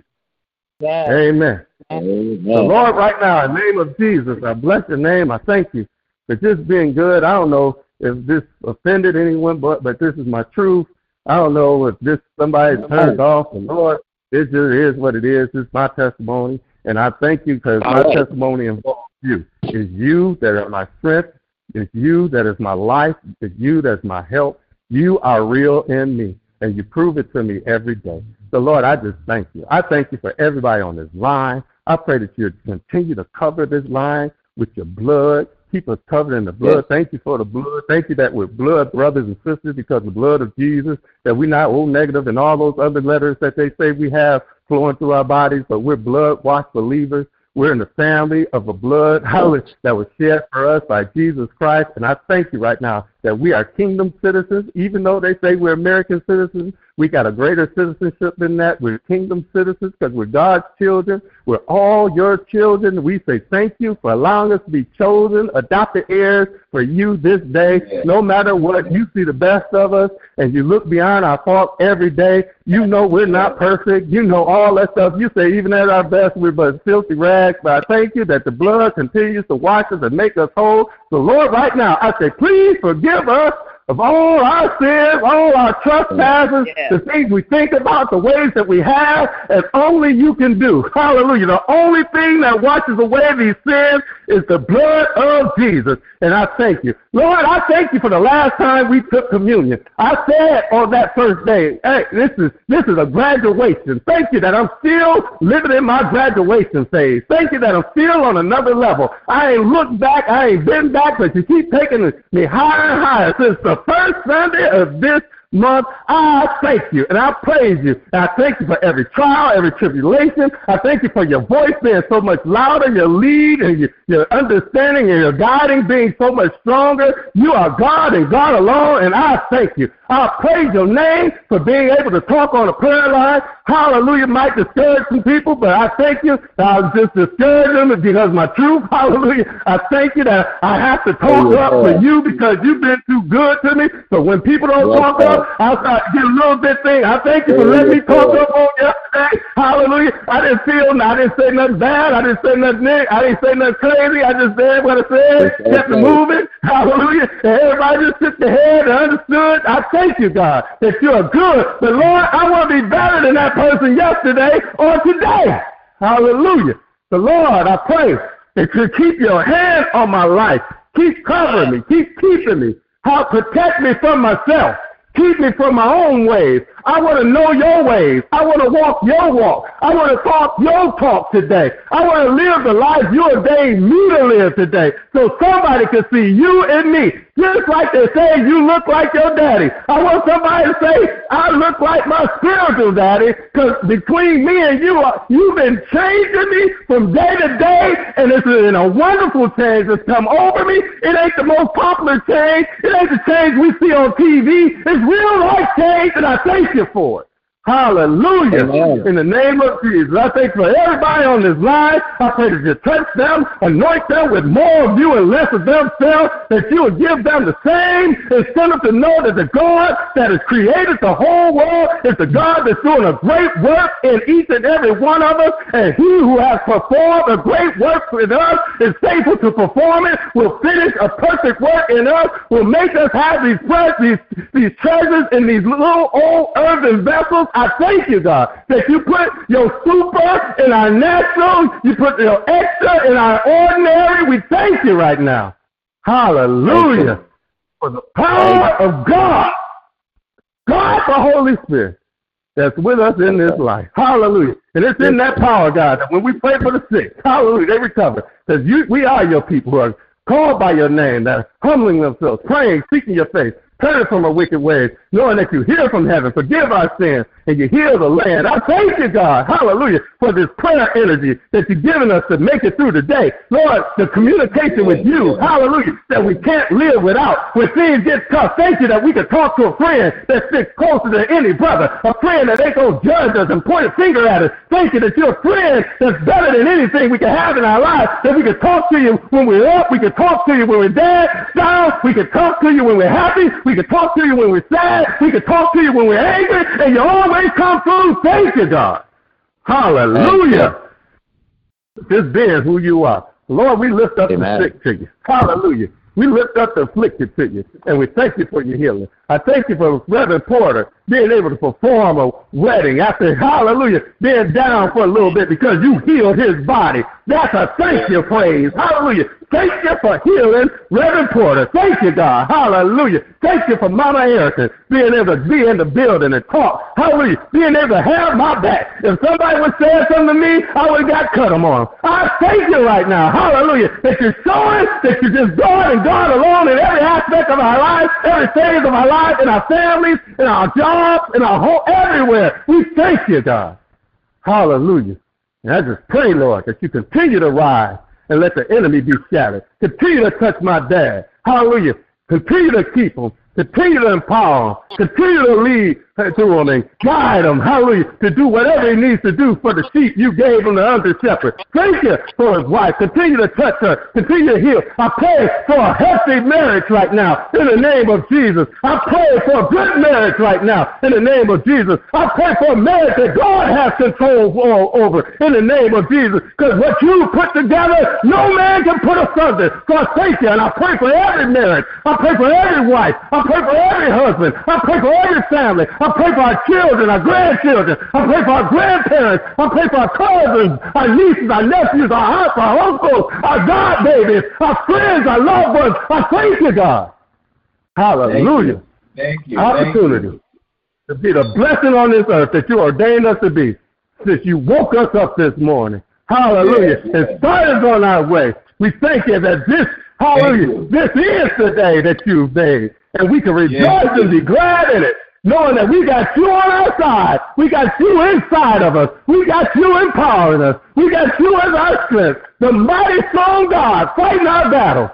Yes. Amen. Amen. The Lord, right now, in the name of Jesus, I bless your name. I thank you for just being good. I don't know if this offended anyone, but but this is my truth. I don't know if this somebody turned off. The Lord, it just is what it is. It's my testimony, and I thank you because my right. testimony involves you. It's you that are my strength. It's you that is my life. It's you that's my help. You are real in me, and you prove it to me every day. So, Lord, I just thank you. I thank you for everybody on this line. I pray that you continue to cover this line with your blood. Keep us covered in the blood. Yes. Thank you for the blood. Thank you that we're blood brothers and sisters because the blood of Jesus, that we're not O negative and all those other letters that they say we have flowing through our bodies, but we're blood washed believers. We're in the family of a blood that was shed for us by Jesus Christ. And I thank you right now that we are kingdom citizens, even though they say we're American citizens. We got a greater citizenship than that. We're kingdom citizens because we're God's children. We're all your children. We say thank you for allowing us to be chosen, adopted heirs for you this day. No matter what, you see the best of us and you look beyond our fault every day. You know we're not perfect. You know all that stuff. You say even at our best, we're but filthy rags. But I thank you that the blood continues to wash us and make us whole. So Lord, right now, I say, please forgive us of all our sins, all our trespasses, the things we think about, the ways that we have, and only you can do. Hallelujah. The only thing that washes away these sins is the blood of Jesus. And I thank you. Lord, I thank you for the last time we took communion. I said on that first day, hey, this is this is a graduation. Thank you that I'm still living in my graduation phase. Thank you that I'm still on another level. I ain't looked back, I ain't been back, but you keep taking me higher and higher since the first Sunday of this month. I thank you and I praise you. And I thank you for every trial, every tribulation. I thank you for your voice being so much louder, your lead and your, your understanding and your guiding being so much stronger. You are God and God alone, and I thank you. I praise your name for being able to talk on a prayer line. Hallelujah might discourage some people, but I thank you I was just discouraging them because my truth. Hallelujah. I thank you that I have to talk oh, up for you because you've been too good to me. So when people don't talk up, I start get a little bit thing. I thank you for letting me talk up on yesterday. Hallelujah. I didn't feel, I didn't say nothing bad. I didn't say nothing, I didn't say nothing crazy. I just said what I said, kept it moving. Hallelujah. And everybody just took the head and understood. I thank you, God, that you're good. But Lord, I want to be better than that person yesterday or today. Hallelujah. The Lord, I pray that you keep your hand on my life. Keep covering me. Keep keeping me. How protect me from myself. Keep me from my own ways. I want to know your ways. I want to walk your walk. I want to talk your talk today. I want to live the life you ordained me to live today so somebody can see you and me. Just like they say you look like your daddy. I want somebody to say I look like my spiritual daddy because between me and you, uh, you've been changing me from day to day and it's been a wonderful change that's come over me. It ain't the most popular change. It ain't the change we see on TV. It's real life change and I thank you for it. Hallelujah. Amen. In the name of Jesus. I thank for everybody on this line. I pray that you touch them, anoint them with more of you and less of themselves, that you will give them the same incentive to know that the God that has created the whole world is the God that's doing a great work in each and every one of us. And he who has performed a great work in us is faithful to perform it, will finish a perfect work in us, will make us have these, these, these treasures in these little old earthen vessels I thank you, God, that you put your super in our natural, you put your extra in our ordinary. We thank you right now. Hallelujah. For the power of God, God the Holy Spirit that's with us in this life. Hallelujah. And it's in that power, God, that when we pray for the sick, hallelujah, they recover. Because you, we are your people who are called by your name, that are humbling themselves, praying, seeking your face, turning from our wicked ways. Knowing that you hear from heaven, forgive our sins, and you heal the land. I thank you, God, hallelujah, for this prayer energy that you've given us to make it through the day. Lord, the communication with you, hallelujah, that we can't live without. When things get tough, thank you that we can talk to a friend that sticks closer than any brother, a friend that ain't going to judge us and point a finger at us. Thank you that you're a friend that's better than anything we can have in our lives, that we can talk to you when we're up, we can talk to you when we're down, down, we can talk to you when we're happy, we can talk to you when we're sad, we can talk to you when we're angry, and you always come through. Thank you, God. Hallelujah. Just being who you are. Lord, we lift up Amen. the sick to you. Hallelujah. We lift up the afflicted to you, and we thank you for your healing. I thank you for Reverend Porter being able to perform a wedding after, hallelujah, being down for a little bit because you healed his body. That's a thank you praise. Hallelujah. Thank you for healing Reverend Porter. Thank you, God. Hallelujah. Thank you for Mama Erickson being able to be in the building and talk. Hallelujah. Being able to have my back. If somebody would say something to me, I would have got cut them on. I thank you right now. Hallelujah. That you're showing that you're just God and God alone in every aspect of our lives, every phase of our lives, in our families, in our jobs, in our home, everywhere. We thank you, God. Hallelujah. And I just pray, Lord, that you continue to rise and let the enemy be shattered. Continue to touch my dad. Hallelujah. Continue to keep him. Continue to empower him. Continue to lead through him and guide him. Hallelujah. To do whatever he needs to do for the sheep you gave him the under shepherd. Thank you for his wife. Continue to touch her. Continue to heal. I pray for a healthy marriage right now in the name of Jesus. I pray for a good marriage right now in the name of Jesus. I pray for a marriage that God has control over in the name of Jesus. Because what you put together, no man can put asunder. So I thank you and I pray for every marriage. I pray for every wife. I pray for every husband. I pray for every family. I pray for our children, our grandchildren. I pray for our grandparents. I pray for our cousins, our nieces, our nephews, our aunts, our uncles, our god babies, our friends, our loved ones. I thank you, God. Hallelujah. Thank you. Opportunity to be the blessing on this earth that you ordained us to be since you woke us up this morning. Hallelujah. Yes, yes. And started on our way. We thank you that this, hallelujah, this is the day that you've made. And we can rejoice Yes. and be glad in it, knowing that we got you on our side. We got you inside of us. We got you empowering us. We got you as our strength. The mighty strong God fighting our battle.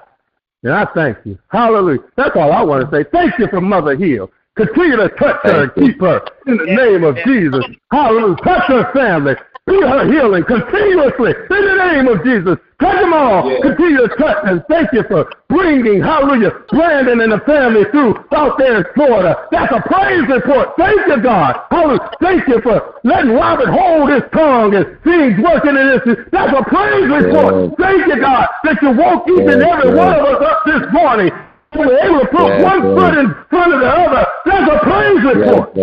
And I thank you. Hallelujah. That's all I want to say. Thank you for Mother Hill. Continue to touch her and keep her in the name of Jesus. Hallelujah. Touch her family. Be her healing continuously in the name of Jesus. Touch them all. Yes. Continue to touch and thank you for bringing, hallelujah, Brandon and the family through out there in Florida. That's a praise report. Thank you, God. Hallelujah. Thank you for letting Robert hold his tongue and things working in this. That's a praise report. Yes. Thank you, God, that you woke each and every one of us up this morning. We were able to put Yes, one yes. foot in front of the other. That's a praise report.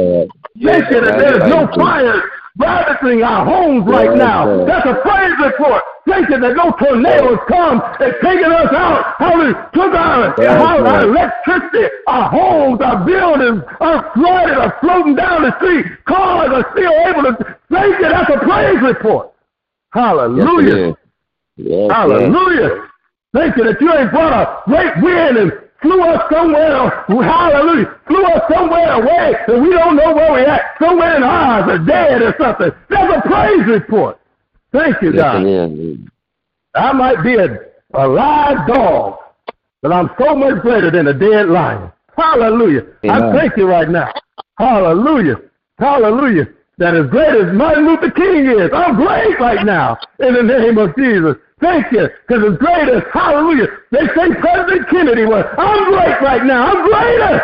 Yes, Thank you that there's no thank fire ravaging our homes right Yes, now. yes. That's a praise report. Thank you that no tornadoes come and taking us out. Hallelujah. Took our, Yes, our, electricity, our homes, our buildings are flooded, are floating down the street. Cars are still able to. Thank you. That's a praise report. Hallelujah. Yes. Yes, Hallelujah. Thank you that you ain't brought a great wind and flew us somewhere. Hallelujah. Flew us somewhere away and we don't know where we're at. Somewhere in ours or dead or something. That's a praise report. Thank you, Yes, God. I might be a, a live dog, but I'm so much greater than a dead lion. Hallelujah. I Amen. thank you right now. Hallelujah. Hallelujah. That as great as Martin Luther King is, I'm great right now in the name of Jesus. Thank you. Because as great as, hallelujah, they say President Kennedy was, I'm great right now. I'm greater.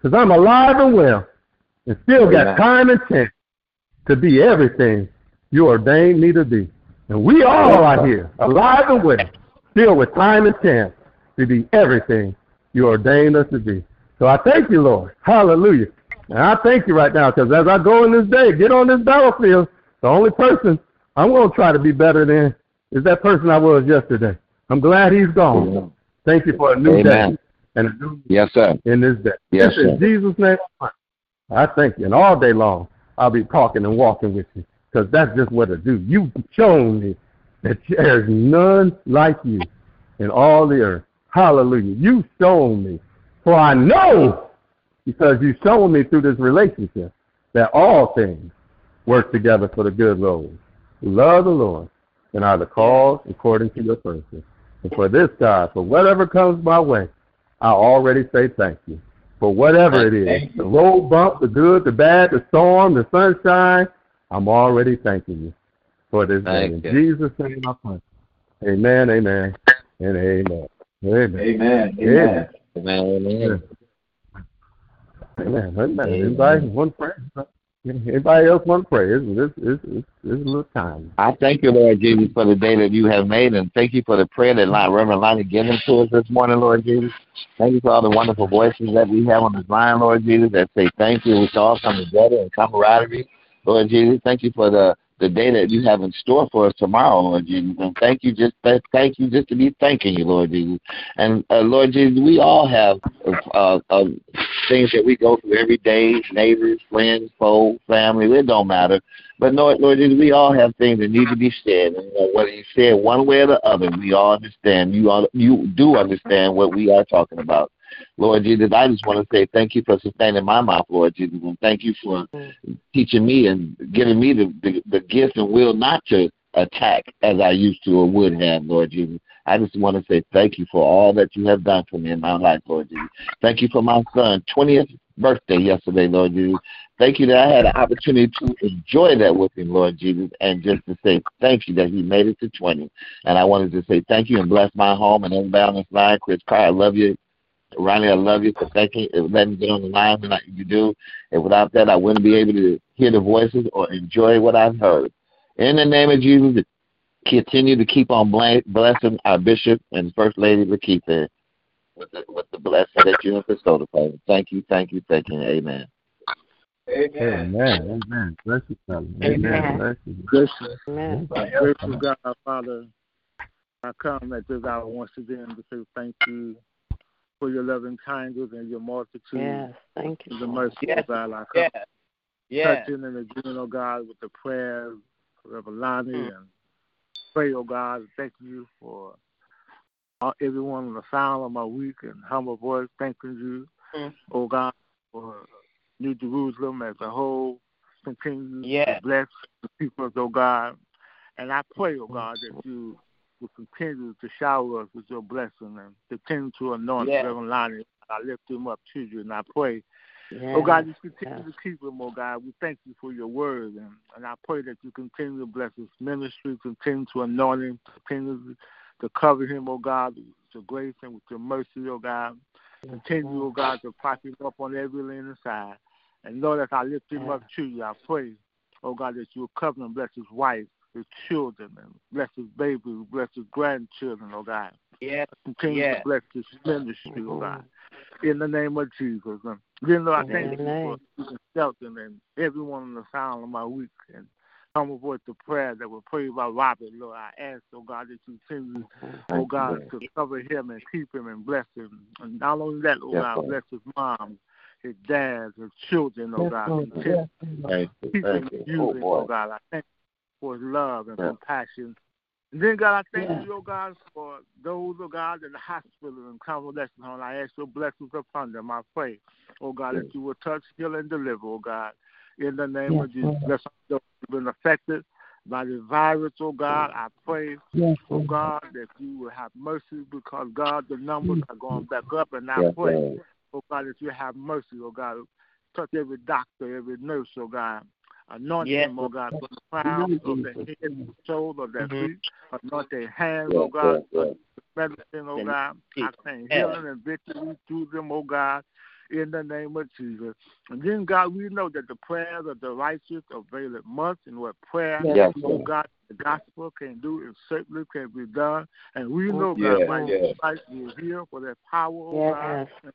Because I'm alive and well and still got time and chance to be everything you ordained me to be. And we all are here, alive and well, still with time and chance to be everything you ordained us to be. So I thank you, Lord. Hallelujah. And I thank you right now because as I go in this day, get on this battlefield, the only person I'm going to try to be better than is that person I was yesterday. I'm glad he's gone. Amen. Thank you for a new Amen. day and a new Yes, sir. in this day. Yes, This is sir. Jesus' name. I thank you. And all day long, I'll be talking and walking with you because that's just what I do. You've shown me that there's none like you in all the earth. Hallelujah. You've shown me. For I know because you've shown me through this relationship that all things work together for the good of those who love the Lord and are the cause according to your purpose. And for this, God, for whatever comes my way, I already say thank you. For whatever it is, the road bump, the good, the bad, the storm, the sunshine, I'm already thanking you for this thank day. In you. Jesus' name I pray. Amen, amen, and amen. Amen. Amen. Amen. Amen. Amen. Amen. amen. amen. amen. Everybody, one friend. Anybody else want to pray? It's, it's, it's, it's a little time. I thank you, Lord Jesus, for the day that you have made, and thank you for the prayer that Reverend Lonnie given to us this morning, Lord Jesus. Thank you for all the wonderful voices that we have on this line, Lord Jesus, that say thank you. We all come together in camaraderie, Lord Jesus. Thank you for the the day that you have in store for us tomorrow, Lord Jesus. And thank you just thank you just to be thanking you, Lord Jesus. And uh, Lord Jesus, we all have uh, uh, things that we go through every day, neighbors, friends, foes, family. It don't matter. But Lord, Lord Jesus, we all have things that need to be said. And whether you say it one way or the other, we all understand. You all, you do understand what we are talking about. Lord Jesus, I just want to say thank you for sustaining my mouth, Lord Jesus, and thank you for teaching me and giving me the, the, the gift and will not to attack as I used to or would have, Lord Jesus. I just want to say thank you for all that you have done for me in my life, Lord Jesus. Thank you for my son, 20th birthday yesterday, Lord Jesus. Thank you that I had an opportunity to enjoy that with him, Lord Jesus, and just to say thank you that he made it to 20. And I wanted to say thank you and bless my home and everybody on this line. Chris Carr, I love you. Ronnie, I love you for thanking, letting me get on the line like you do. And without that, I wouldn't be able to hear the voices or enjoy what I've heard. In the name of Jesus, continue to keep on blessing our bishop and First Lady Lakeitha with the, with the blessing that you have bestowed upon us. Thank you, thank you, thank you. Amen. Amen. Amen. Bless you, brother. Amen. Amen. Bless you. Gracious, Amen. gracious God, our Father, I come at this hour once again to say thank you for your loving kindness and your multitude Yes, thank you. and the Lord. mercy of God. I come Yes. Yes. touching and agreeing, oh God, with the prayers of Reverend Lonnie Mm. and pray, oh God, thank you for everyone on the sound of my weak and humble voice, thanking you, Mm. oh God, for New Jerusalem as a whole. Continue Yes. to bless the people, oh God. And I pray, oh God, that you will continue to shower us with your blessing and continue to anoint Yes. Reverend Lonnie. I lift him up to you and I pray Yes. Oh God, just continue yes. to keep him, oh God. We thank you for your word. And, and I pray that you continue to bless his ministry, continue to anoint him, continue to cover him, oh God, with your grace and with your mercy, oh God. Continue, oh God, to prop him up on every lane side. And Lord, as I lift him up to you, I pray, oh God, that you will cover and bless his wife, his children, and bless his baby, bless his grandchildren, oh God. Yes. Continue Yes. to bless this ministry, oh God. In the name of Jesus. And then, Lord, I thank you for Shelton and everyone on the sound of my week and come aboard the prayer that will pray about Robert, Lord. I ask, oh God, that you continue, oh God, to cover him and keep him and bless him. And not only that, oh God, bless his mom, his dad, his children, oh God. Continue keep him. Oh, using, boy. oh God. I thank you for his love and Yeah. compassion. And then, God, I thank Yeah. you, oh God, for those, oh God, in the hospital and convalescent home. I ask your blessings upon them. I pray, oh God, that you will touch, heal, and deliver, oh God. In the name Yes, of Jesus, bless those who have been affected by the virus, oh God. I pray, Yes, oh God, that you will have mercy because, God, the numbers are going back up. And I pray, oh God, that you have mercy, oh God. Touch every doctor, every nurse, oh God. Anoint Yes, them, oh God, from the Lord. crown of their head to the sole of their feet. Anoint their hands, oh Yes, oh God. yes, yes. Touch the medicine, oh God. I name claim Yes. healing and victory through them, oh God. In the name of Jesus. And then, God, we know that the prayers of the righteous avail it much, and what prayer, Yes, oh God, the gospel can do, it certainly can be done. And we Oh, know, God, Yes, by your yes. stripes we're here for that power, oh God. Yes.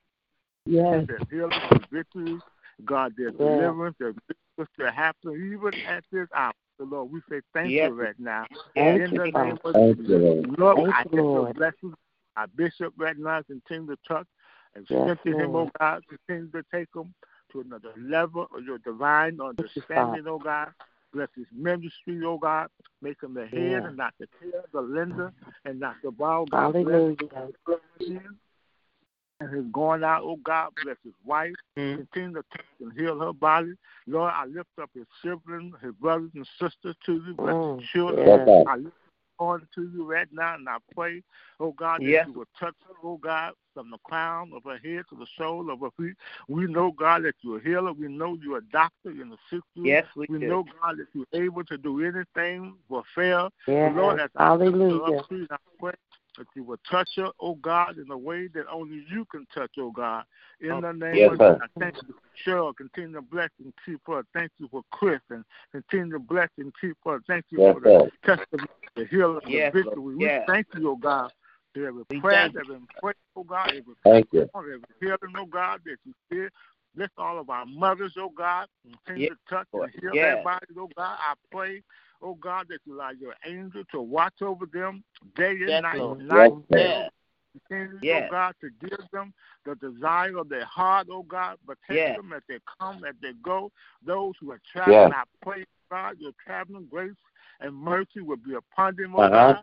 Yes. Their healing, their victory, God, their Yes. deliverance, their miracles to happen even at this hour. So, Lord, we say thank Yes. you right now. Thank in you, the name of Thank Jesus. you, Lord. Lord, Thank I you, ask your Lord. blessings. Our bishop right now continue to touch and Yes, strengthen him, oh God. Continue to take him to another level of your divine understanding, oh God. Bless his ministry, oh God. Make him the head Yeah. and not the tail, the lender and not the bow. God bless Hallelujah. Him. and his going out. Oh God, bless his wife. Mm-hmm. Continue to touch and heal her body. Lord, I lift up his siblings, his brothers and sisters to you, bless Mm, his children. yeah. I lift on to you right now, and I pray, oh God, that Yes. you will touch her, oh God, from the crown of her head to the sole of her feet. We know, God, that you're a healer. We know you're a doctor in the sick room. Yes, we we do. know, God, that you're able to do anything but fail. Yes. Lord, as I lift her Hallelujah. up to you, I pray that you will touch her, oh God, in a way that only you can touch, oh God. In oh, the name Yes, of sir. Jesus, I thank you for Cheryl. Continue to bless and keep her. Thank you for Chris and continue to bless and keep her. Thank you Yes, for the sir. testimony, the healing, Yes, the Lord. victory. Yes. We thank you, oh God. for Every prayer thank that been prayed, oh God, every Thank you. every healing, oh God, that you did. Lift all of our mothers, oh God, continue Yes, to touch Lord. and heal Yes. their bodies, oh God. I pray, oh God, that you allow your angel to watch over them day and Yes, night, Lord. night and Yes. Continue, Yes. oh God, to give them the desire of their heart, oh God. Protect Yes. them as they come, as they go. Those who are traveling, Yes. I pray, God, your traveling grace and mercy will be upon them, oh Uh-huh. God.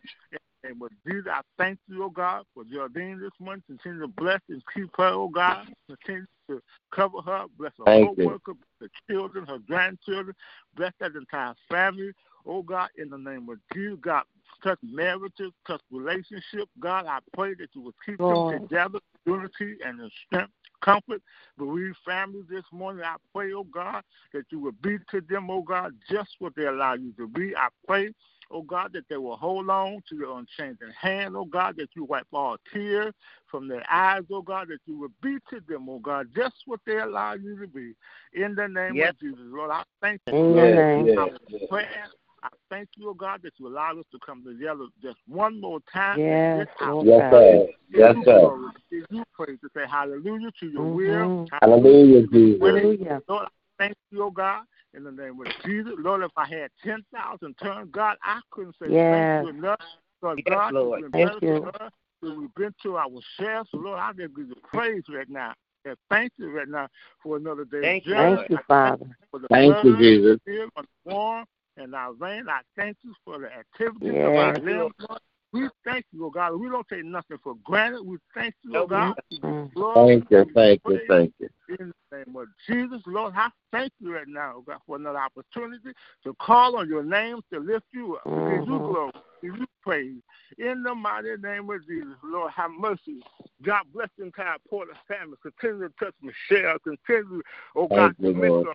And with Jesus, I thank you, oh God, for Jardine this month. Continue to bless and keep her, oh God. Continue to cover her, bless her Thank you. co-worker, the children, her grandchildren, bless that entire family. Oh God, in the name of Jesus, God, touch marriages, touch relationships. God, I pray that you will keep Lord. them together, unity and in strength, comfort. Bereaved families this morning, I pray, oh God, that you will be to them, oh God, just what they allow you to be. I pray, oh God, that they will hold on to your unchanging hand, oh God, that you wipe all tears from their eyes, oh God, that you will be to them, oh God, just what they allow you to be. In the name Yes. of Jesus, Lord, I thank you. In your name. yes, yes. Pray, I thank you, oh God, that you allow us to come together just one more time. Yes, and lift our Lord Yes, God. sir. Yes, you sir. glory, give you praise to say hallelujah to your will. Mhm. Hallelujah, Jesus. Hallelujah. Lord, I thank you, oh God, in the name of Jesus. Lord, if I had 10,000 tongues, God, I couldn't say Yes. thank you enough. Because Yes, God, Lord. you've Thank better you. to us than we've been to ourselves. So, Lord, I just give you praise right now. And thank you right now for another day. Thank you, Thank you, Father. Thank you, Jesus. on the warm and our vein. I thank you for the activities of Yes. our limbs, Lord. We thank you, oh God. We don't take nothing for granted. We thank you, oh God. Glory Thank you, thank you, thank you. in the name of Jesus, Lord, I thank you right now, oh God, for another opportunity to call on your name, to lift you up, to give you Mhm. glory, give you praise. In the mighty name of Jesus, Lord, have mercy. God bless the entire Porter family. Continue to touch Michelle. Continue, oh God, Thank you, Lord.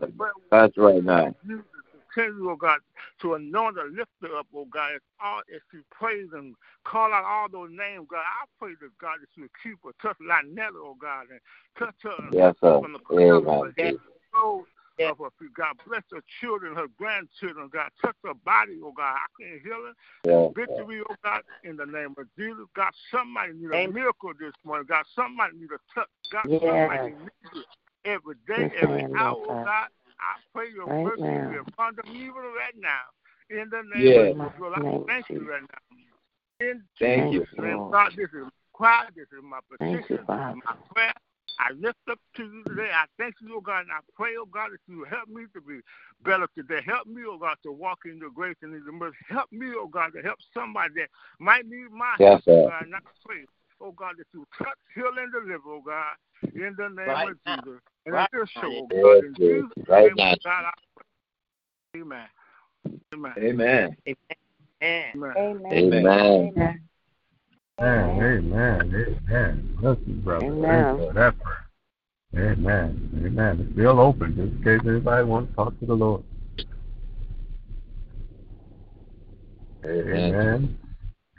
That's right now. you continue, oh God, to anoint her, lift her up, oh God, as, all, as she prays and call out all those names, God. I pray that God that you would keep her, touch Lynetta, oh God, and touch her Yes, sir. from the crown of her head to sole of her feet. God bless her children, her grandchildren, God. Touch her body, oh God. I can heal her. Yes, sir. Victory, oh God, in the name of Jesus. God, somebody need a Amen. miracle this morning. God, somebody need a touch. God, Yes. somebody needs it every day, every hour, oh God. God. I pray your Right mercy now. be upon them even right now. In the name Yes. of Jesus, Lord, I thank you Jesus. right now. In Thank you. Jesus' name, Lord. God, this is my cry, this is my Thank you, Father. my prayer. I lift up to you today. I thank you, oh God, and I pray, oh God, that you help me to be better today. Help me, oh God, to walk in your grace and in your mercy. Help me, oh God, to help somebody that might need my Yes, help, oh sir. God. And I pray, oh God, that you touch, heal, and deliver, oh God, in the name Right of now. Jesus. And Right it is so, oh Yes, God, in yes. Jesus' Right name, now. oh God, I pray. Amen. Amen. Amen. Amen. Amen. Amen. Amen. Amen, amen, amen. Bless you, brother. Amen. Thank you for that prayer. Amen, amen. It's still open just in case anybody wants to talk to the Lord. Amen.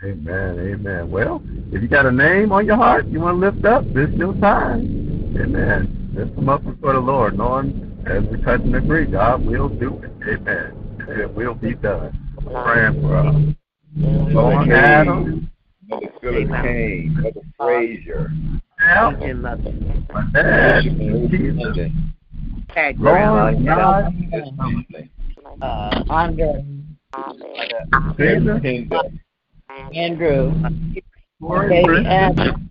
Amen, amen. Well, if you got a name on your heart you want to lift up, this is your time. Amen. Lift them up before the Lord, knowing as we touch and agree, God will do it. Amen. It will be done. Praying for us. Lord Mother Adam. Kane, Mother Phyllis Kane, Mother Frazier, Yeah. And mother. My dad, Bishop Jesus. Tag Lord grandma. God, his family, Uh, Andre, Jesus, Tinder, Andrew, Lord, Katie Christian, Adams,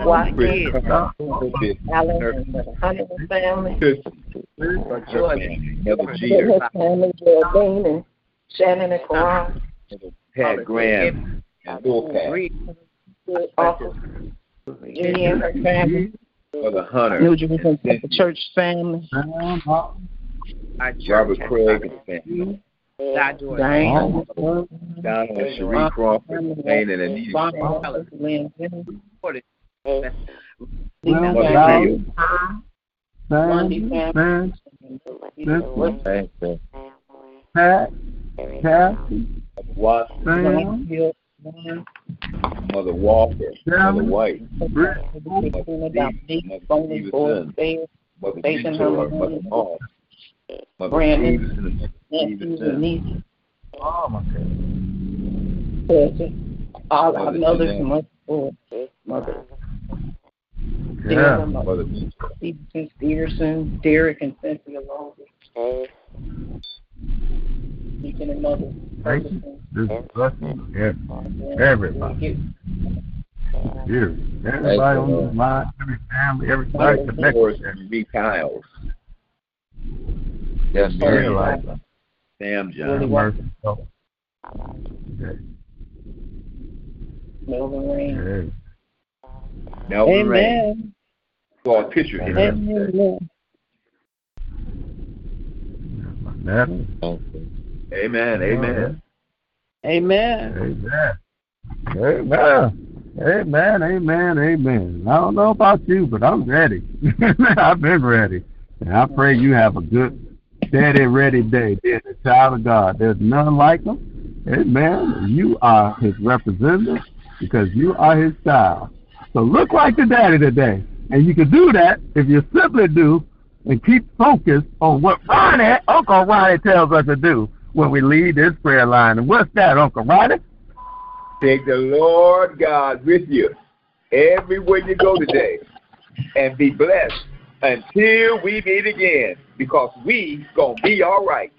Watch kids. Alan Hunter family. Jordan. His family, Geraldine Shannon and Karan. Pat Graham. Jenny and her family. For the Hunter. New Church family. Robert Craig and family. Diana, Donna, Cherie Crawford, Dana, and Anita. Well, well, Mother Walker, Mother White, Mother Mother Mother Mother yeah, Mother Steve Peterson, Derek, and Cynthia Longley. Okay. Thank you. Thank you. This blessing. Everybody. You. Everybody on the line, every family, everybody connected. And be Kyle's. Yes, sir. Sam John. Melvin Rain. Now Amen. we reign. Saw a picture here Amen. Amen. Amen. Amen. Amen. Amen. Amen, amen, amen. Amen. I don't know about you, but I'm ready. I've been ready. And I pray you have a good, steady, ready day. dear a child of God, there's none like him. Amen. You are his representative because you are his child. So look like the daddy today. And you can do that if you simply do and keep focused on what Ronnie, Uncle Ronnie tells us to do when we lead this prayer line. And what's that, Uncle Ronnie? Take the Lord God with you everywhere you go today and be blessed until we meet again because we going to be all right.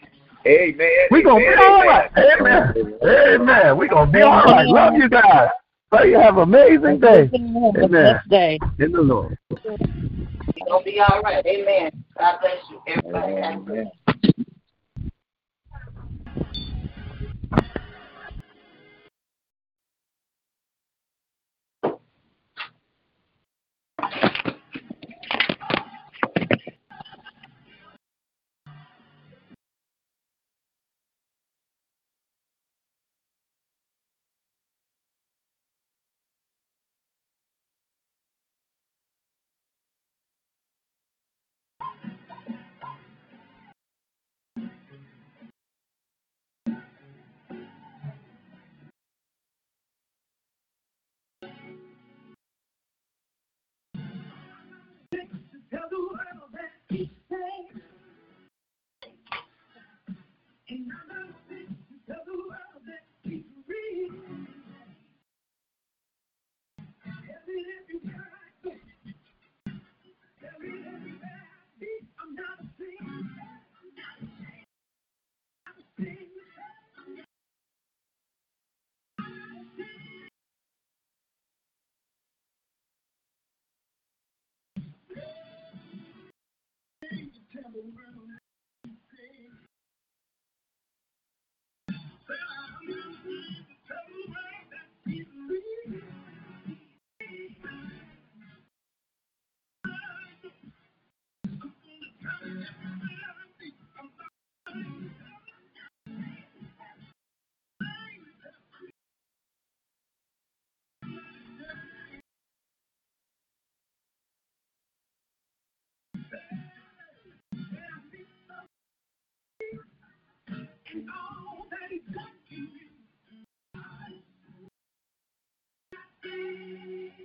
Amen. We gonna be amen, all amen. Amen. Amen. We gonna be all right. Love you guys. So you have an amazing day. Amen. day. In the Lord. It's going to be all right. Amen. God bless you. Everybody. Amen. Amen. Thank you.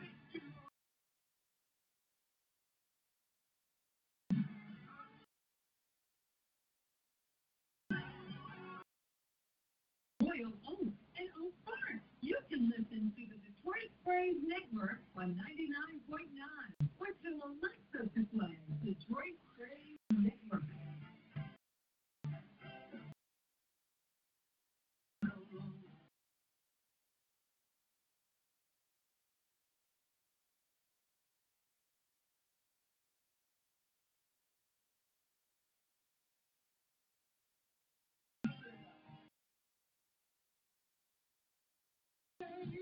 Ontario owned and of course, You can listen to the Detroit Praise Network on 99.9 or to Alexa to play Detroit Praise. Boy,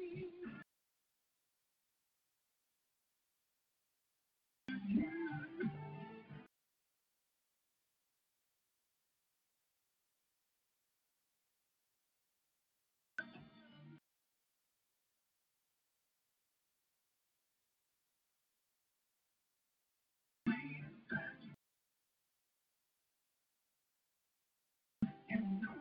it's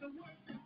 the one.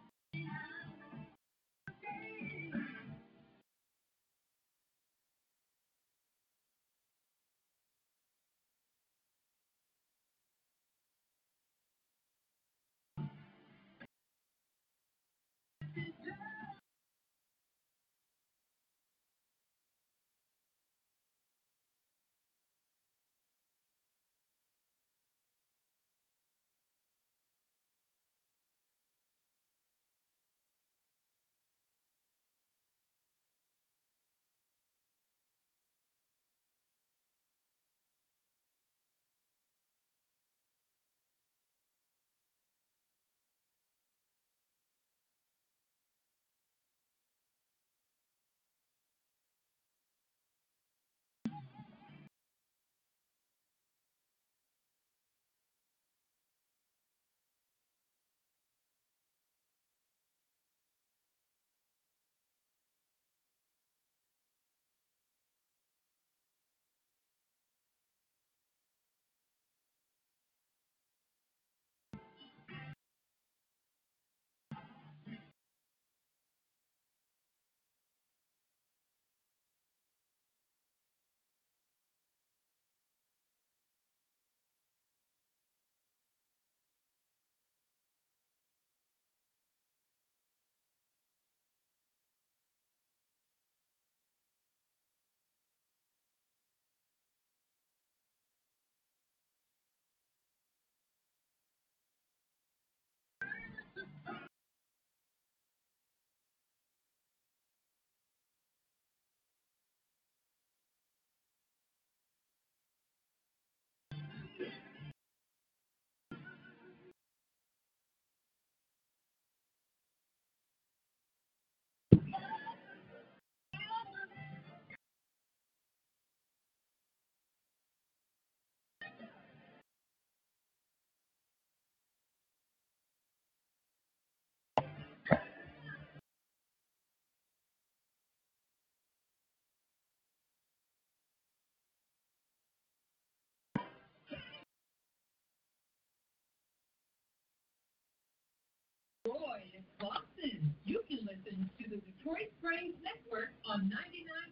Boston. You can listen to the Detroit Praise Network on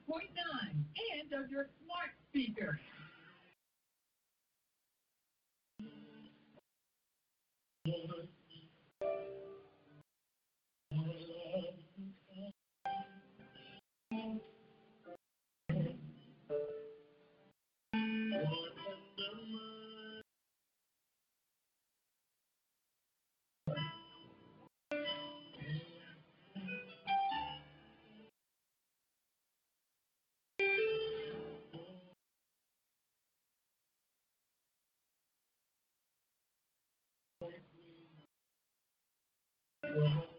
99.9 and on your smart speaker. Over. Mm-hmm.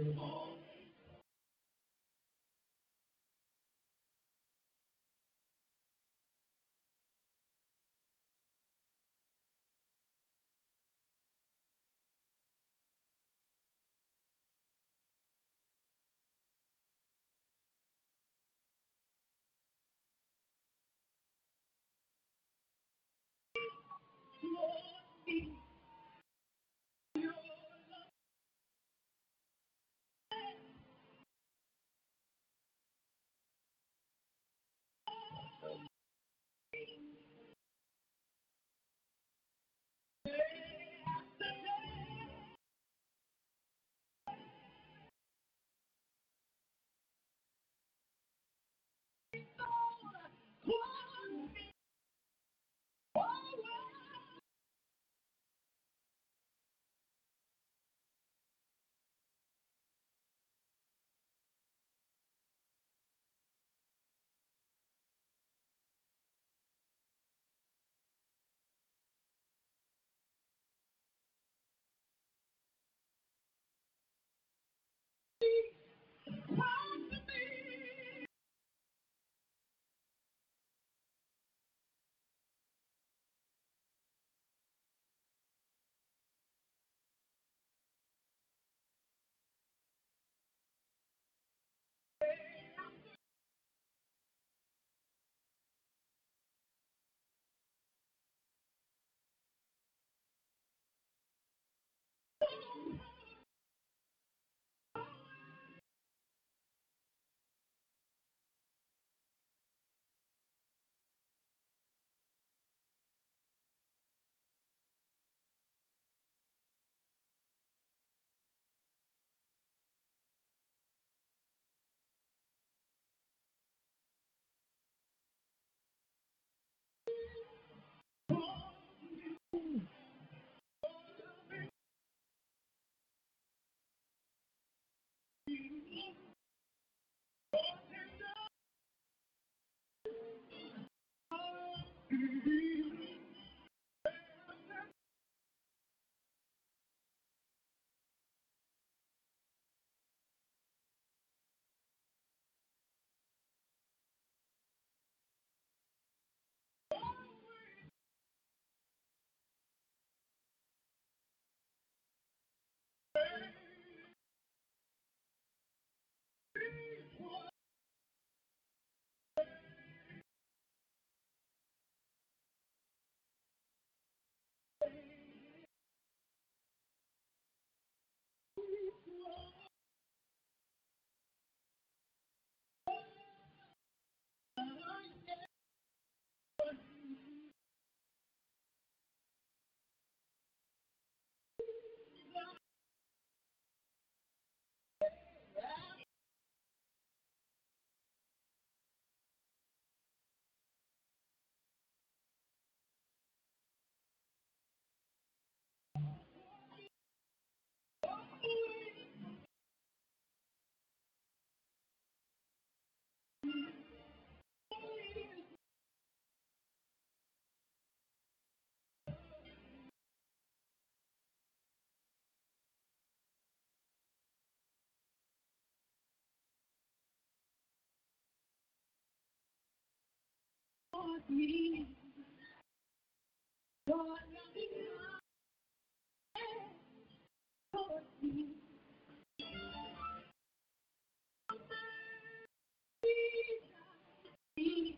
Oh. Jesus.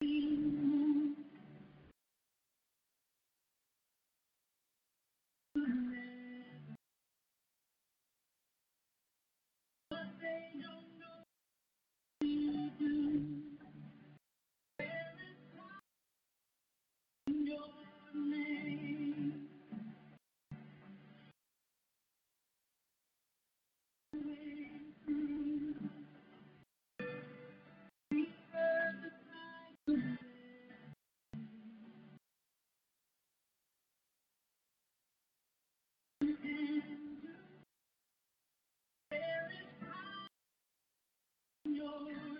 Thank you. your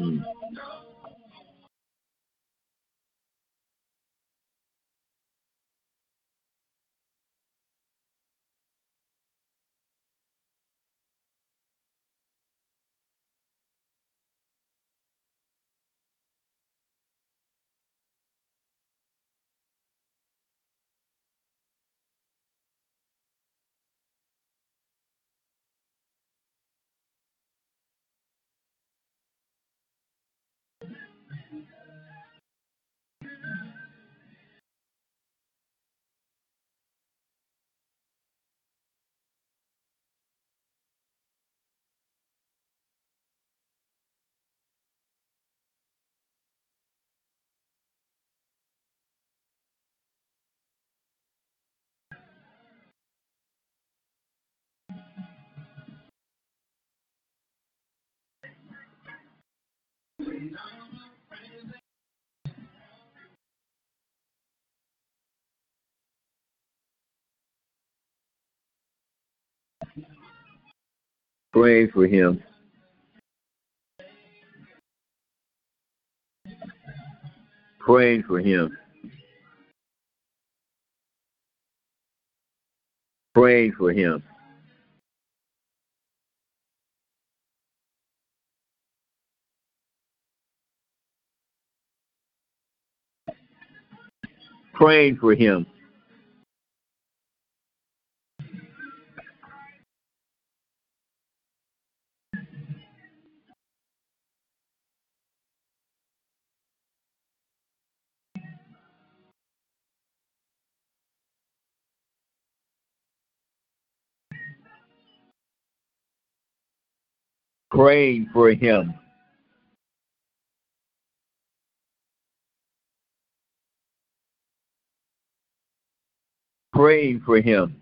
mm. Praying for him. Praying for him. Praying for him. Praying for him. Praying for him. Praying for him.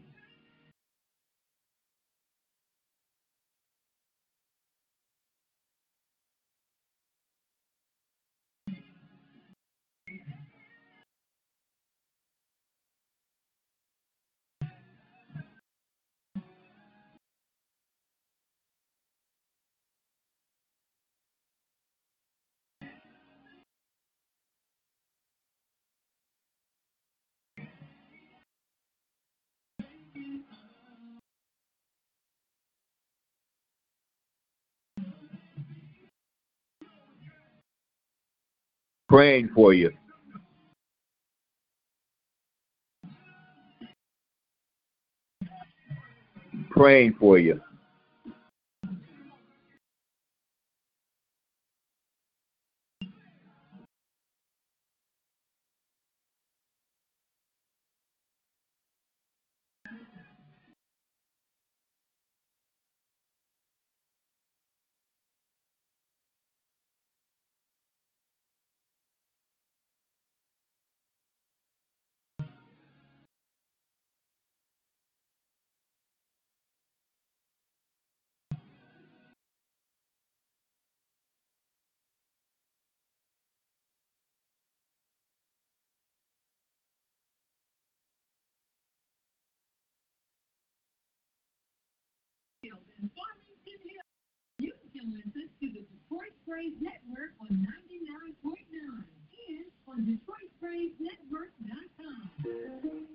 Praying for you. Praying for you. Can listen to the Detroit Praise Network on 99.9 and on DetroitPraiseNetwork.com.